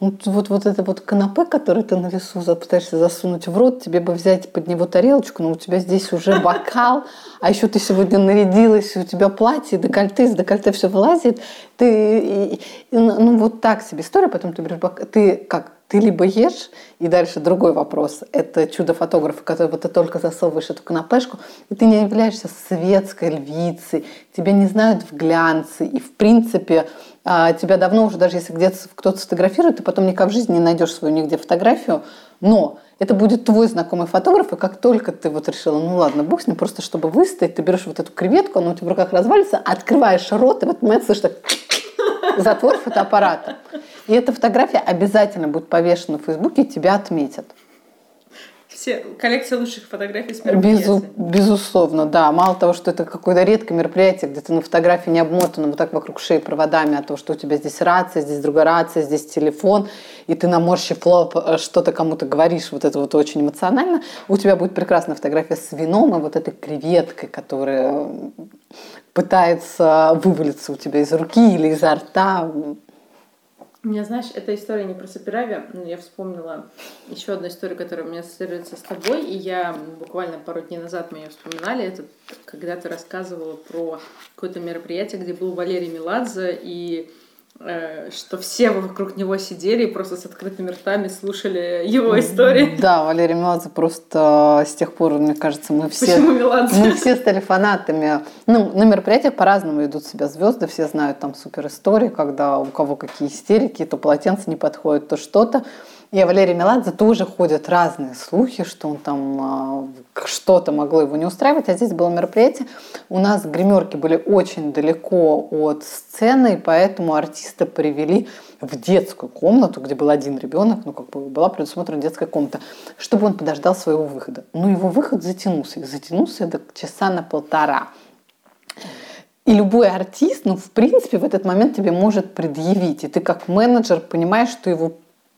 Ну, т- вот, вот это вот канапе, который ты на весу пытаешься засунуть в рот, тебе бы взять под него тарелочку, но у тебя здесь уже бокал, а еще ты сегодня нарядилась, у тебя платье, декольте, из декольте все вылазит. Ты, и- ну, вот так себе история, потом ты берешь бокал, ты как, ты либо ешь, и дальше другой вопрос, это чудо-фотографа, которого ты только засовываешь эту канапешку, и ты не являешься светской львицей, тебя не знают в глянце, и в принципе а, тебя давно уже, даже если где-то кто-то сфотографирует, ты потом никак в жизни не найдешь свою нигде фотографию, но это будет твой знакомый фотограф, и как только ты вот решила, ну ладно, бог с ним, просто чтобы выстоять, ты берешь вот эту креветку, она у тебя в руках развалится, открываешь рот, и в этот момент слышишь так затвор фотоаппарата. И эта фотография обязательно будет повешена в Фейсбуке, и тебя отметят. Все, коллекция лучших фотографий с Безу, безусловно, да. Мало того, что это какое-то редкое мероприятие, где ты на фотографии не обмотана вот так вокруг шеи проводами, а то, что у тебя здесь рация, здесь другая рация, здесь телефон, и ты наморщив лоб э, что-то кому-то говоришь, вот это вот очень эмоционально, у тебя будет прекрасная фотография с вином и вот этой креветкой, которая пытается вывалиться у тебя из руки или изо рта. У меня, знаешь, эта история не про Сапирави, но я вспомнила еще одну историю, которая у меня ассоциируется с тобой, и я буквально пару дней назад мы ее вспоминали, это когда ты рассказывала про какое-то мероприятие, где был Валерий Меладзе, и что все вокруг него сидели и просто с открытыми ртами слушали его истории. Да, Валерий Меладзе просто с тех пор, мне кажется, мы все, мы все стали фанатами. Ну, на мероприятиях по-разному идут себя звезды, все знают там супер истории, когда у кого какие истерики, то полотенце не подходит, то что-то. И о Валерии Меладзе тоже ходят разные слухи, что он там а, что-то могло его не устраивать. А здесь было мероприятие. У нас гримерки были очень далеко от сцены, и поэтому артиста привели в детскую комнату, где был один ребенок, ну, как бы была предусмотрена детская комната, чтобы он подождал своего выхода. Но его выход затянулся, и затянулся до часа на полтора. И любой артист, ну, в принципе, в этот момент тебе может предъявить. И ты как менеджер понимаешь, что его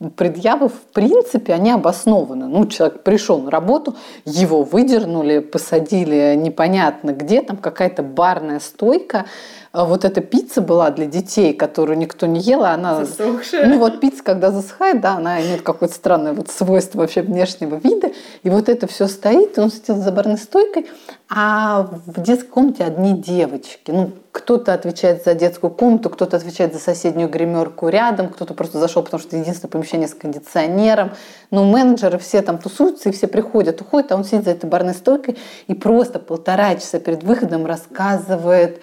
предъявы, в принципе, они обоснованы. Ну, человек пришел на работу, его выдернули, посадили непонятно где, там какая-то барная стойка, вот эта пицца была для детей, которую никто не ел, а она... Засохшая. Ну вот пицца, когда засыхает, да, она имеет какое-то странное вот свойство вообще внешнего вида. И вот это все стоит, он сидел за барной стойкой, а в детской комнате одни девочки. Ну, кто-то отвечает за детскую комнату, кто-то отвечает за соседнюю гримерку рядом, кто-то просто зашел, потому что единственное помещение с кондиционером. Но менеджеры все там тусуются, и все приходят, уходят, а он сидит за этой барной стойкой и просто полтора часа перед выходом рассказывает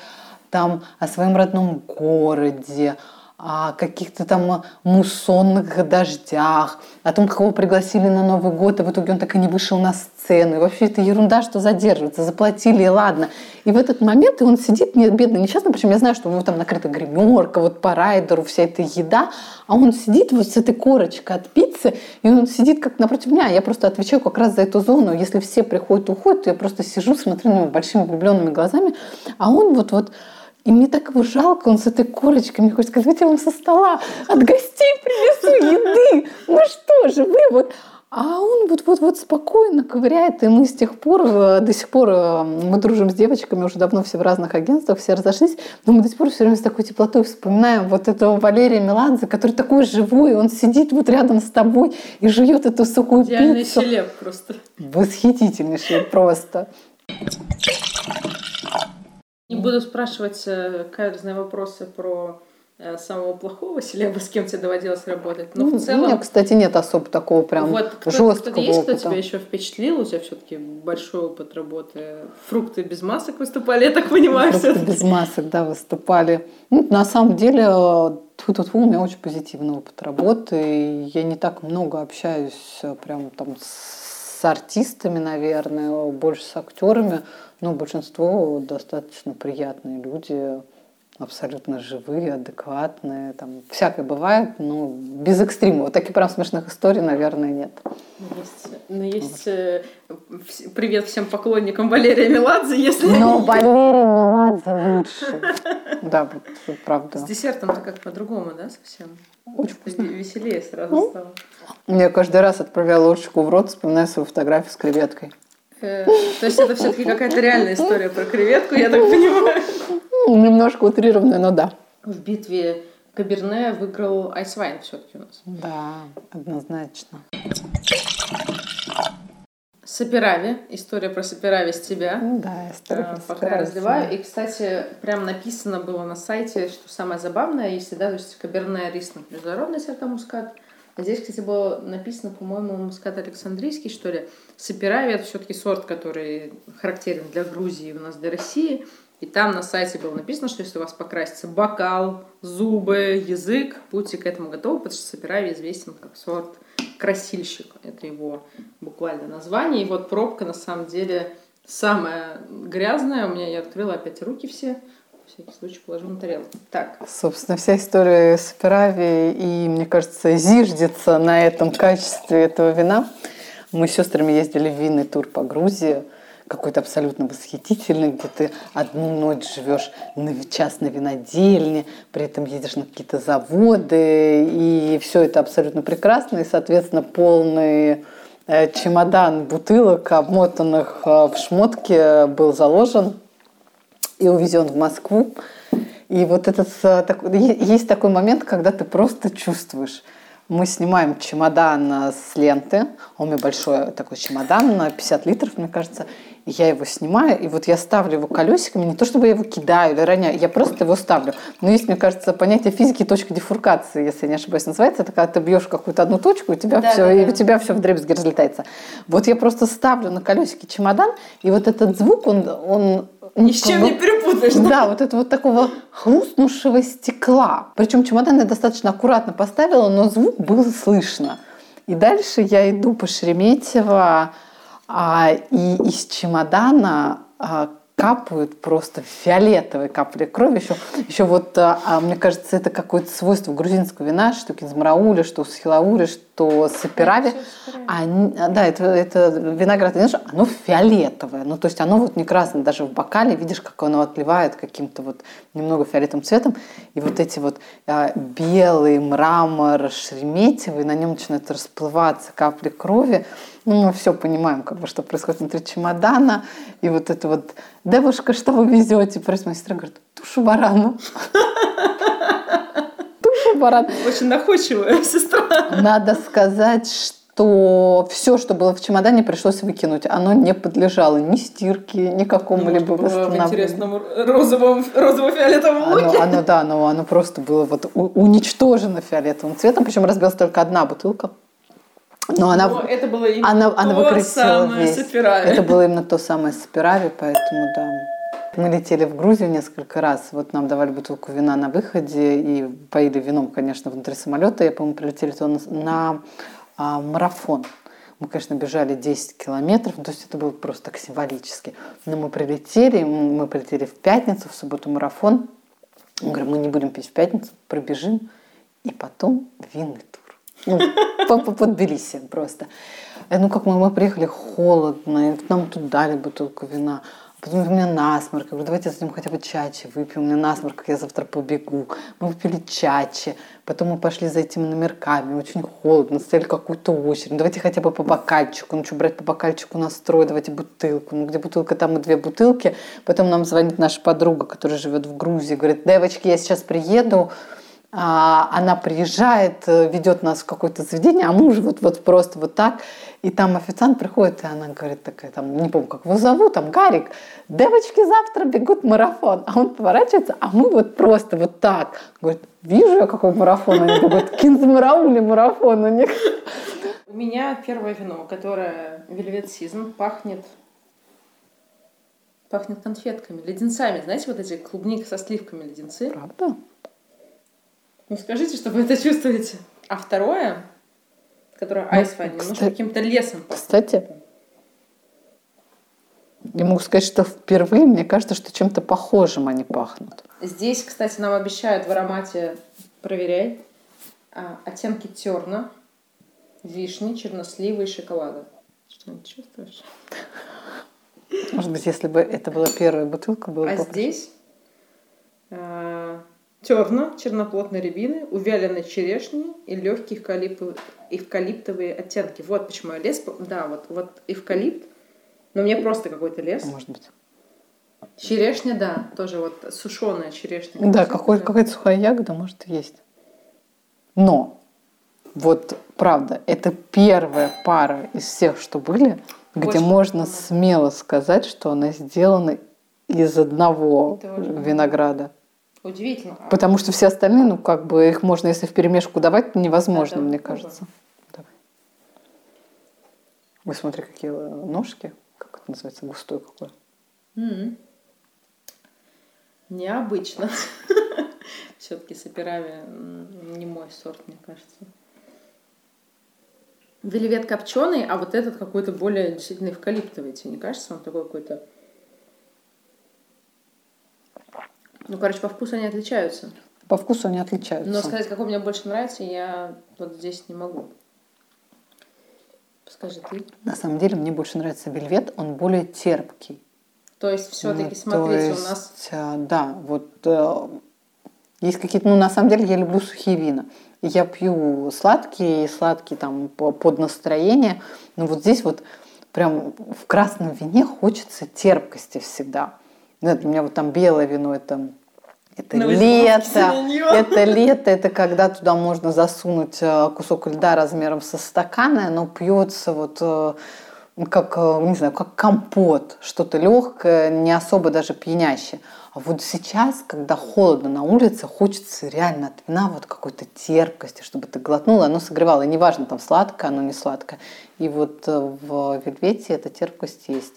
там о своем родном городе, о каких-то там муссонных дождях, о том, кого пригласили на Новый год, и в итоге он так и не вышел на сцену. И вообще это ерунда, что задерживается, заплатили, и ладно. И в этот момент и он сидит, не, бедный, несчастный, причем я знаю, что у него там накрыта гримерка, вот по райдеру вся эта еда, а он сидит вот с этой корочкой от пиццы, и он сидит как напротив меня. Я просто отвечаю как раз за эту зону. Если все приходят и уходят, то я просто сижу, смотрю на него большими влюбленными глазами, а он вот вот и мне так его жалко, он с этой корочкой, мне хочется сказать, я вам со стола от гостей принесу еды. Ну что же вы вот... А он вот-вот-вот спокойно ковыряет, и мы с тех пор, э, до сих пор, э, мы дружим с девочками, уже давно все в разных агентствах, все разошлись, но мы до сих пор все время с такой теплотой вспоминаем вот этого Валерия Меладзе, который такой живой, он сидит вот рядом с тобой и жует эту сухую Идеальный пиццу. селеб просто. Восхитительнейший просто. Не буду спрашивать э, каверзные вопросы про э, самого плохого селеба, с кем тебе доводилось работать. Но ну, в целом... У меня, кстати, нет особо такого прям вот, кто, жесткого кто есть, опыта. кто тебя еще впечатлил? У тебя все-таки большой опыт работы. Фрукты без масок выступали, я так понимаю. Фрукты без масок, да, выступали. Ну, на самом деле, тьфу -тьфу -тьфу, у меня очень позитивный опыт работы. Я не так много общаюсь э, прям там с артистами, наверное, больше с актерами. Ну, большинство достаточно приятные люди, абсолютно живые, адекватные. Там всякое бывает, но без экстрима. Вот таких прям смешных историй, наверное, нет. Есть, но есть э, привет всем поклонникам Валерия Меладзе, если... Но Валерий Меладзе лучше. Да, правда. С десертом-то как по-другому, да, совсем? Очень вкусно. Веселее сразу ну, стало. Я каждый раз отправляла ложечку в рот, вспоминая свою фотографию с креветкой. Э, то есть это все-таки какая-то реальная история про креветку, я так понимаю. Немножко утрированная, но да. В битве Каберне выиграл Айсвайн все-таки у нас. Да, однозначно. Сапирави. История про Сапирави с тебя. Да, история про Пока я разливаю. И, кстати, прям написано было на сайте, что самое забавное, если, да, то есть Каберне Рислинг международный сертамускат, а здесь, кстати, было написано, по-моему, мускат Александрийский, что ли. Сапирави — это все таки сорт, который характерен для Грузии, у нас для России. И там на сайте было написано, что если у вас покрасится бокал, зубы, язык, будьте к этому готовы, потому что Сапирави известен как сорт красильщик. Это его буквально название. И вот пробка на самом деле самая грязная. У меня я открыла опять руки все. Всякий случай положу на тарелку. Так. Собственно, вся история с Пирави и, мне кажется, зиждется на этом качестве этого вина. Мы с сестрами ездили в винный тур по Грузии какой-то абсолютно восхитительный, где ты одну ночь живешь на частной винодельне, при этом едешь на какие-то заводы, и все это абсолютно прекрасно, и, соответственно, полный э, чемодан бутылок, обмотанных э, в шмотке, был заложен и увезен в Москву. И вот этот э, есть такой момент, когда ты просто чувствуешь, мы снимаем чемодан с ленты. У меня большой такой чемодан на 50 литров, мне кажется я его снимаю, и вот я ставлю его колесиками, не то чтобы я его кидаю или роняю, я просто его ставлю. Но есть, мне кажется, понятие физики точка дефуркации, если я не ошибаюсь, называется. Это когда ты бьешь какую-то одну точку, и у тебя, да, все, да, и да. у тебя все в дребезги разлетается. Вот я просто ставлю на колесики чемодан, и вот этот звук, он, он ни с чем не перепутаешь. Да? да, вот это вот такого хрустнувшего стекла. Причем чемодан я достаточно аккуратно поставила, но звук был слышно. И дальше я иду по Шереметьево, а, и из чемодана а, капают просто фиолетовые капли крови. Еще, еще вот, а, а, мне кажется, это какое-то свойство грузинского вина, что кинзмарауля, что схилаури, что сапирави. Они, да, это, это виноград, оно фиолетовое. Ну, то есть оно вот не красное, даже в бокале видишь, как оно отливает каким-то вот немного фиолетовым цветом. И вот эти вот а, белый мрамор шереметьевый, на нем начинают расплываться капли крови. Ну, мы все понимаем, как бы, что происходит внутри чемодана. И вот это вот, девушка, что вы везете? Просит моя сестра, говорит, тушу барана. Тушу барана. Очень находчивая сестра. Надо сказать, что все, что было в чемодане, пришлось выкинуть. Оно не подлежало ни стирке, ни какому-либо ну, восстановлению. В интересном розовом, розово-фиолетовом луке. Оно, оно, да, оно, оно просто было вот уничтожено фиолетовым цветом. Причем разбилась только одна бутылка. Но она, Но это было именно она, то она самое весь. Саперави. Это было именно то самое Саперави, поэтому да. Мы летели в Грузию несколько раз. Вот нам давали бутылку вина на выходе и поили вином, конечно, внутри самолета. Я, по-моему, прилетели туда на, на а, марафон. Мы, конечно, бежали 10 километров, то есть это было просто так символически. Но мы прилетели, мы прилетели в пятницу, в субботу марафон. Мы говорим, мы не будем пить в пятницу, пробежим, и потом винный Ну, под Тбилиси просто. Э, ну, как мы, мы приехали холодно, нам тут дали бутылку вина. Потом у меня насморк. Я говорю, давайте зайдем хотя бы чачи выпьем. У меня насморк, я завтра побегу. Мы выпили чачи. Потом мы пошли за этими номерками. Очень холодно, стояли какую-то очередь. Ну, давайте хотя бы по бокальчику. Ну, что брать по бокальчику настрой? Давайте бутылку. Ну, где бутылка, там и две бутылки. Потом нам звонит наша подруга, которая живет в Грузии. Говорит, девочки, я сейчас приеду она приезжает, э, ведет нас в какое-то заведение, а мы уже вот, вот просто вот так. И там официант приходит, и она говорит такая, там, не помню, как его зовут, там, Гарик, девочки завтра бегут марафон. А он поворачивается, а мы вот просто вот так. Говорит, вижу я, какой марафон они бегут. Кинзмараули марафон у них. У меня первое вино, которое Velvet Season, пахнет пахнет конфетками, леденцами. Знаете, вот эти клубника со сливками леденцы? Правда? Ну скажите, что вы это чувствуете. А второе, которое ну, айсфайн, немножко каким-то лесом. Кстати, я могу сказать, что впервые мне кажется, что чем-то похожим они пахнут. Здесь, кстати, нам обещают в аромате, проверяй, а, оттенки терна, вишни, черносливы и шоколада. Что-нибудь чувствуешь? Может быть, если бы это была первая бутылка, было бы А попроще. здесь а, терна, черноплотной рябины, увяленной черешни и легкие эвкалиптовые, эвкалиптовые оттенки. Вот почему я лес... Да, вот, вот эвкалипт, но мне просто какой-то лес. Может быть. Черешня, да, тоже вот сушеная черешня. Да, какой, какая-то сухая ягода может есть. Но вот правда, это первая пара из всех, что были, Очень где можно много. смело сказать, что она сделана из одного винограда. Удивительно. Потому что все остальные, ну, как бы их можно, если в перемешку давать, невозможно, да, мне кажется. Давай. Вы смотри, какие ножки. Как это называется? Густой какой. Mm-hmm. Необычно. Все-таки сапирами не мой сорт, мне кажется. Вельвет копченый, а вот этот какой-то более действительно эвкалиптовый. Тебе не кажется? Он такой какой-то... Ну, короче, по вкусу они отличаются. По вкусу они отличаются. Но сказать, какой мне больше нравится, я вот здесь не могу. Скажи ты. На самом деле мне больше нравится вельвет, он более терпкий. То есть все-таки, ну, смотрите, есть, у нас... Э, да, вот э, есть какие-то... Ну, на самом деле я люблю сухие вина. Я пью сладкие, сладкие там под настроение. Но вот здесь вот прям в красном вине хочется терпкости всегда. Ну, для меня вот там белое вино, это это Но лето, это лето, это когда туда можно засунуть э, кусок льда размером со стакана, оно пьется вот э, как, э, не знаю, как компот, что-то легкое, не особо даже пьянящее. А вот сейчас, когда холодно на улице, хочется реально от вина вот какой-то терпкости, чтобы ты глотнула, оно согревало. И неважно, там сладкое, оно не сладкое. И вот в вельвете эта терпкость есть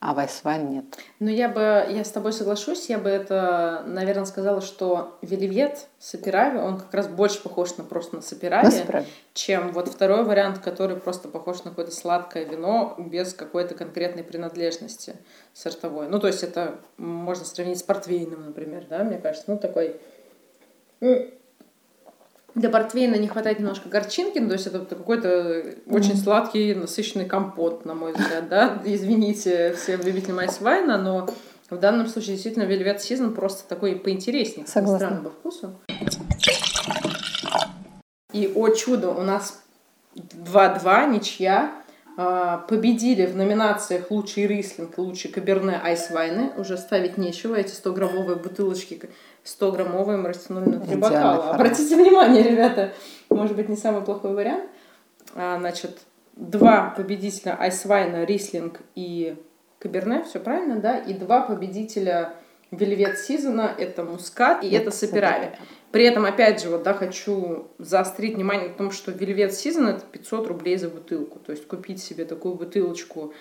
а айсвайн нет. Ну, я бы, я с тобой соглашусь, я бы это, наверное, сказала, что Вельвет Сапирави, он как раз больше похож на просто на Саперави, на чем вот второй вариант, который просто похож на какое-то сладкое вино без какой-то конкретной принадлежности сортовой. Ну, то есть это можно сравнить с портвейном, например, да, мне кажется, ну, такой для портвейна не хватает немножко горчинки, ну, то есть это какой-то очень сладкий, насыщенный компот, на мой взгляд, да. Извините все любители айсвайна, но в данном случае действительно Velvet Season просто такой поинтереснее, Согласна. странно по вкусу. И, о чудо, у нас 2-2, ничья. А, победили в номинациях «Лучший рислинг» «Лучший каберне айсвайны». Уже ставить нечего. Эти 100-граммовые бутылочки 100-граммовые мы растянули на три бокала. Обратите внимание, ребята, может быть, не самый плохой вариант. А, значит, два победителя айсвайна, рислинг и каберне, все правильно, да? И два победителя Вельвет Сизона, это мускат и это сапирави. При этом, опять же, вот, да, хочу заострить внимание на том, что Velvet Season это 500 рублей за бутылку. То есть купить себе такую бутылочку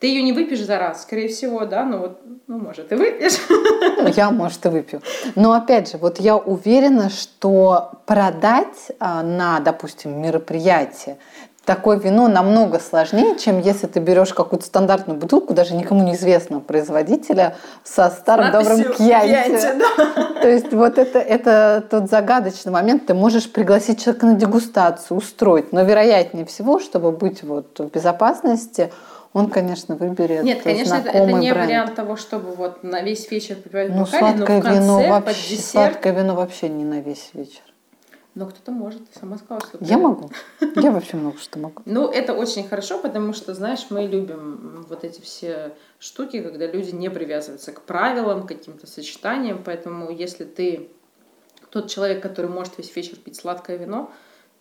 ты ее не выпьешь за раз, скорее всего, да, но вот, ну, может, и выпьешь. Ну, я, может, и выпью. Но, опять же, вот я уверена, что продать а, на, допустим, мероприятие такое вино намного сложнее, чем если ты берешь какую-то стандартную бутылку, даже никому неизвестного производителя, со старым добрым кьянти. Да. То есть вот это, это тот загадочный момент. Ты можешь пригласить человека на дегустацию, устроить, но вероятнее всего, чтобы быть вот в безопасности, он, конечно, выберет Нет, конечно, это, это не бренд. вариант того, чтобы вот на весь вечер попивать ну, бокале, сладкое но в конце, вино вообще, десерт... Сладкое вино вообще не на весь вечер. Но кто-то может, ты сама сказала, что Я могу. Я вообще много что могу. Ну, это очень хорошо, потому что, знаешь, мы любим вот эти все штуки, когда люди не привязываются к правилам, к каким-то сочетаниям. Поэтому, если ты тот человек, который может весь вечер пить сладкое вино,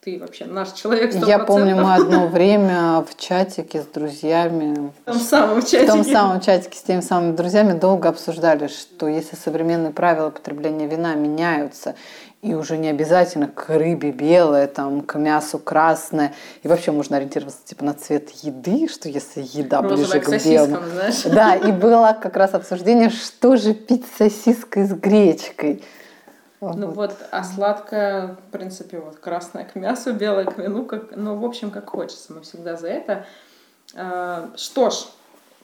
ты вообще наш человек 100%. Я помню, мы одно время в чатике с друзьями... В том самом чатике. В том самом чатике с теми самыми друзьями долго обсуждали, что если современные правила потребления вина меняются, и уже не обязательно к рыбе белое, там, к мясу красное. И вообще можно ориентироваться типа на цвет еды, что если еда Розовая ближе к, к белому. Знаешь? Да, и было как раз обсуждение, что же пить сосиской с гречкой. Ну вот, а сладкое, в принципе, вот красное к мясу, белое к вину, как, ну, в общем, как хочется. Мы всегда за это. А, что ж,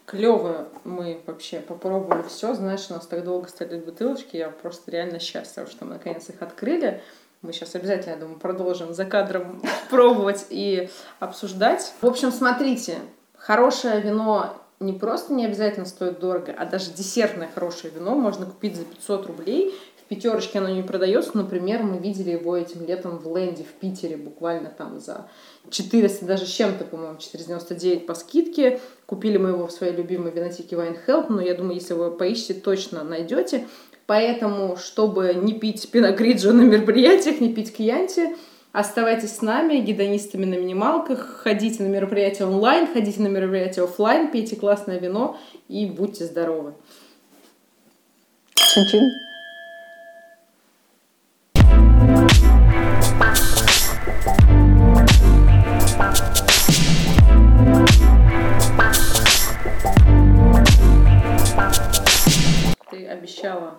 клево мы вообще попробовали все. Знаешь, у нас так долго стояли бутылочки, я просто реально счастлива, что мы наконец их открыли. Мы сейчас обязательно, я думаю, продолжим за кадром пробовать и обсуждать. В общем, смотрите, хорошее вино не просто не обязательно стоит дорого, а даже десертное хорошее вино можно купить за 500 рублей пятерочке оно не продается. Например, мы видели его этим летом в Ленде в Питере буквально там за 400, даже чем-то, по-моему, 499 по скидке. Купили мы его в своей любимой винотеке Wine Help, но я думаю, если вы поищете, точно найдете. Поэтому, чтобы не пить пиногриджо на мероприятиях, не пить кьянти, оставайтесь с нами, гедонистами на минималках, ходите на мероприятия онлайн, ходите на мероприятия офлайн, пейте классное вино и будьте здоровы. Чин-чин. Обещала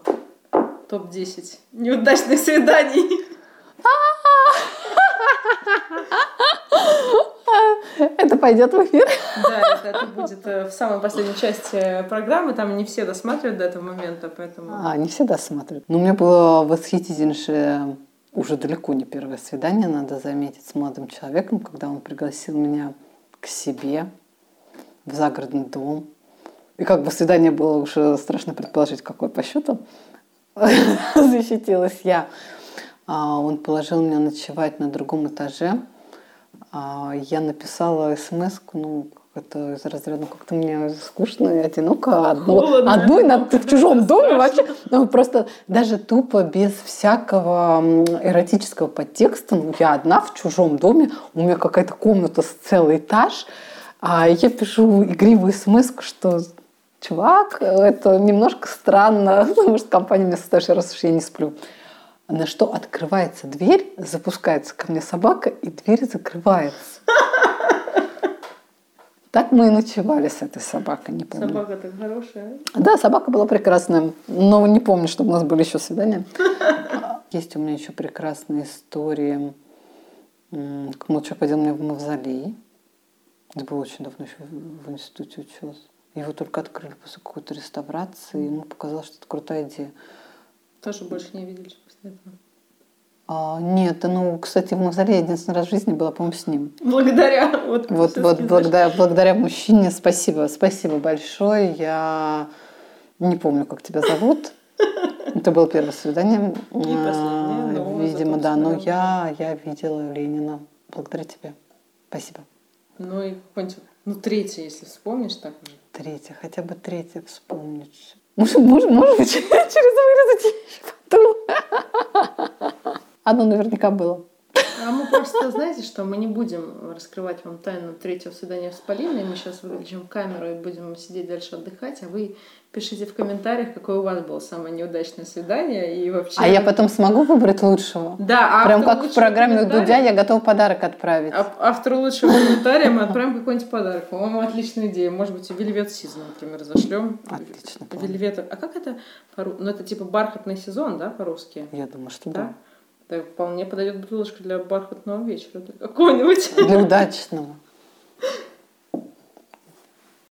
топ-10 неудачных свиданий. Это пойдет в эфир. Да, это, это будет э, в самой последней части программы. Там не все досматривают до этого момента, поэтому... А, не все досматривают. Но у меня было восхитительнейшее, уже далеко не первое свидание, надо заметить, с молодым человеком, когда он пригласил меня к себе в загородный дом. И как бы свидание было уже страшно предположить, какое по счету. Защитилась я. А, он положил меня ночевать на другом этаже. А, я написала смс ну, это из разряда, ну как-то мне скучно и одиноко одно, одной на, в чужом доме вообще. Ну, просто даже тупо без всякого эротического подтекста. Ну, я одна в чужом доме, у меня какая-то комната с целый этаж, а я пишу игривую смс, что чувак, это немножко странно, потому что компания мне состоишь, раз уж я не сплю. На что открывается дверь, запускается ко мне собака, и дверь закрывается. Так мы и ночевали с этой собакой, не помню. Собака так хорошая. Да, собака была прекрасная, но не помню, чтобы у нас были еще свидания. Есть у меня еще прекрасная история. Молодой человек водил меня в мавзолей. Это было очень давно, еще в институте училась. Его только открыли после какой-то реставрации, и ему показалось, что это крутая идея. Тоже больше не видели после этого? А, нет, ну, кстати, в мавзолее единственный раз в жизни была, по-моему, с ним. Благодаря. Вот, вот, вот благодаря, благодаря мужчине. Спасибо, спасибо большое. Я не помню, как тебя зовут. Это было первое свидание. Не последнее, но Видимо, да. Но я, я видела Ленина. Благодаря тебе. Спасибо. Ну и какой-нибудь, ну, третье, если вспомнишь так уже. Третье, хотя бы третье вспомнить. Может, может, может быть, через вырезать потом. Оно наверняка было. А мы просто, знаете что, мы не будем раскрывать вам тайну третьего свидания с Полиной. Мы сейчас выключим камеру и будем сидеть дальше отдыхать, а вы пишите в комментариях, какое у вас было самое неудачное свидание и вообще... А я потом смогу выбрать лучшего? Да. А Прям как в программе Дудя я готова подарок отправить. А автору лучшего комментария мы отправим какой-нибудь подарок. По-моему, отличная идея. Может быть, Вельвет Сизон, например, зашлем. Отлично. Вельвет. А как это? Ну, это типа бархатный сезон, да, по-русски? Я думаю, что да. да. Так вполне подойдет бутылочка для бархатного вечера, для какого-нибудь. Для удачного.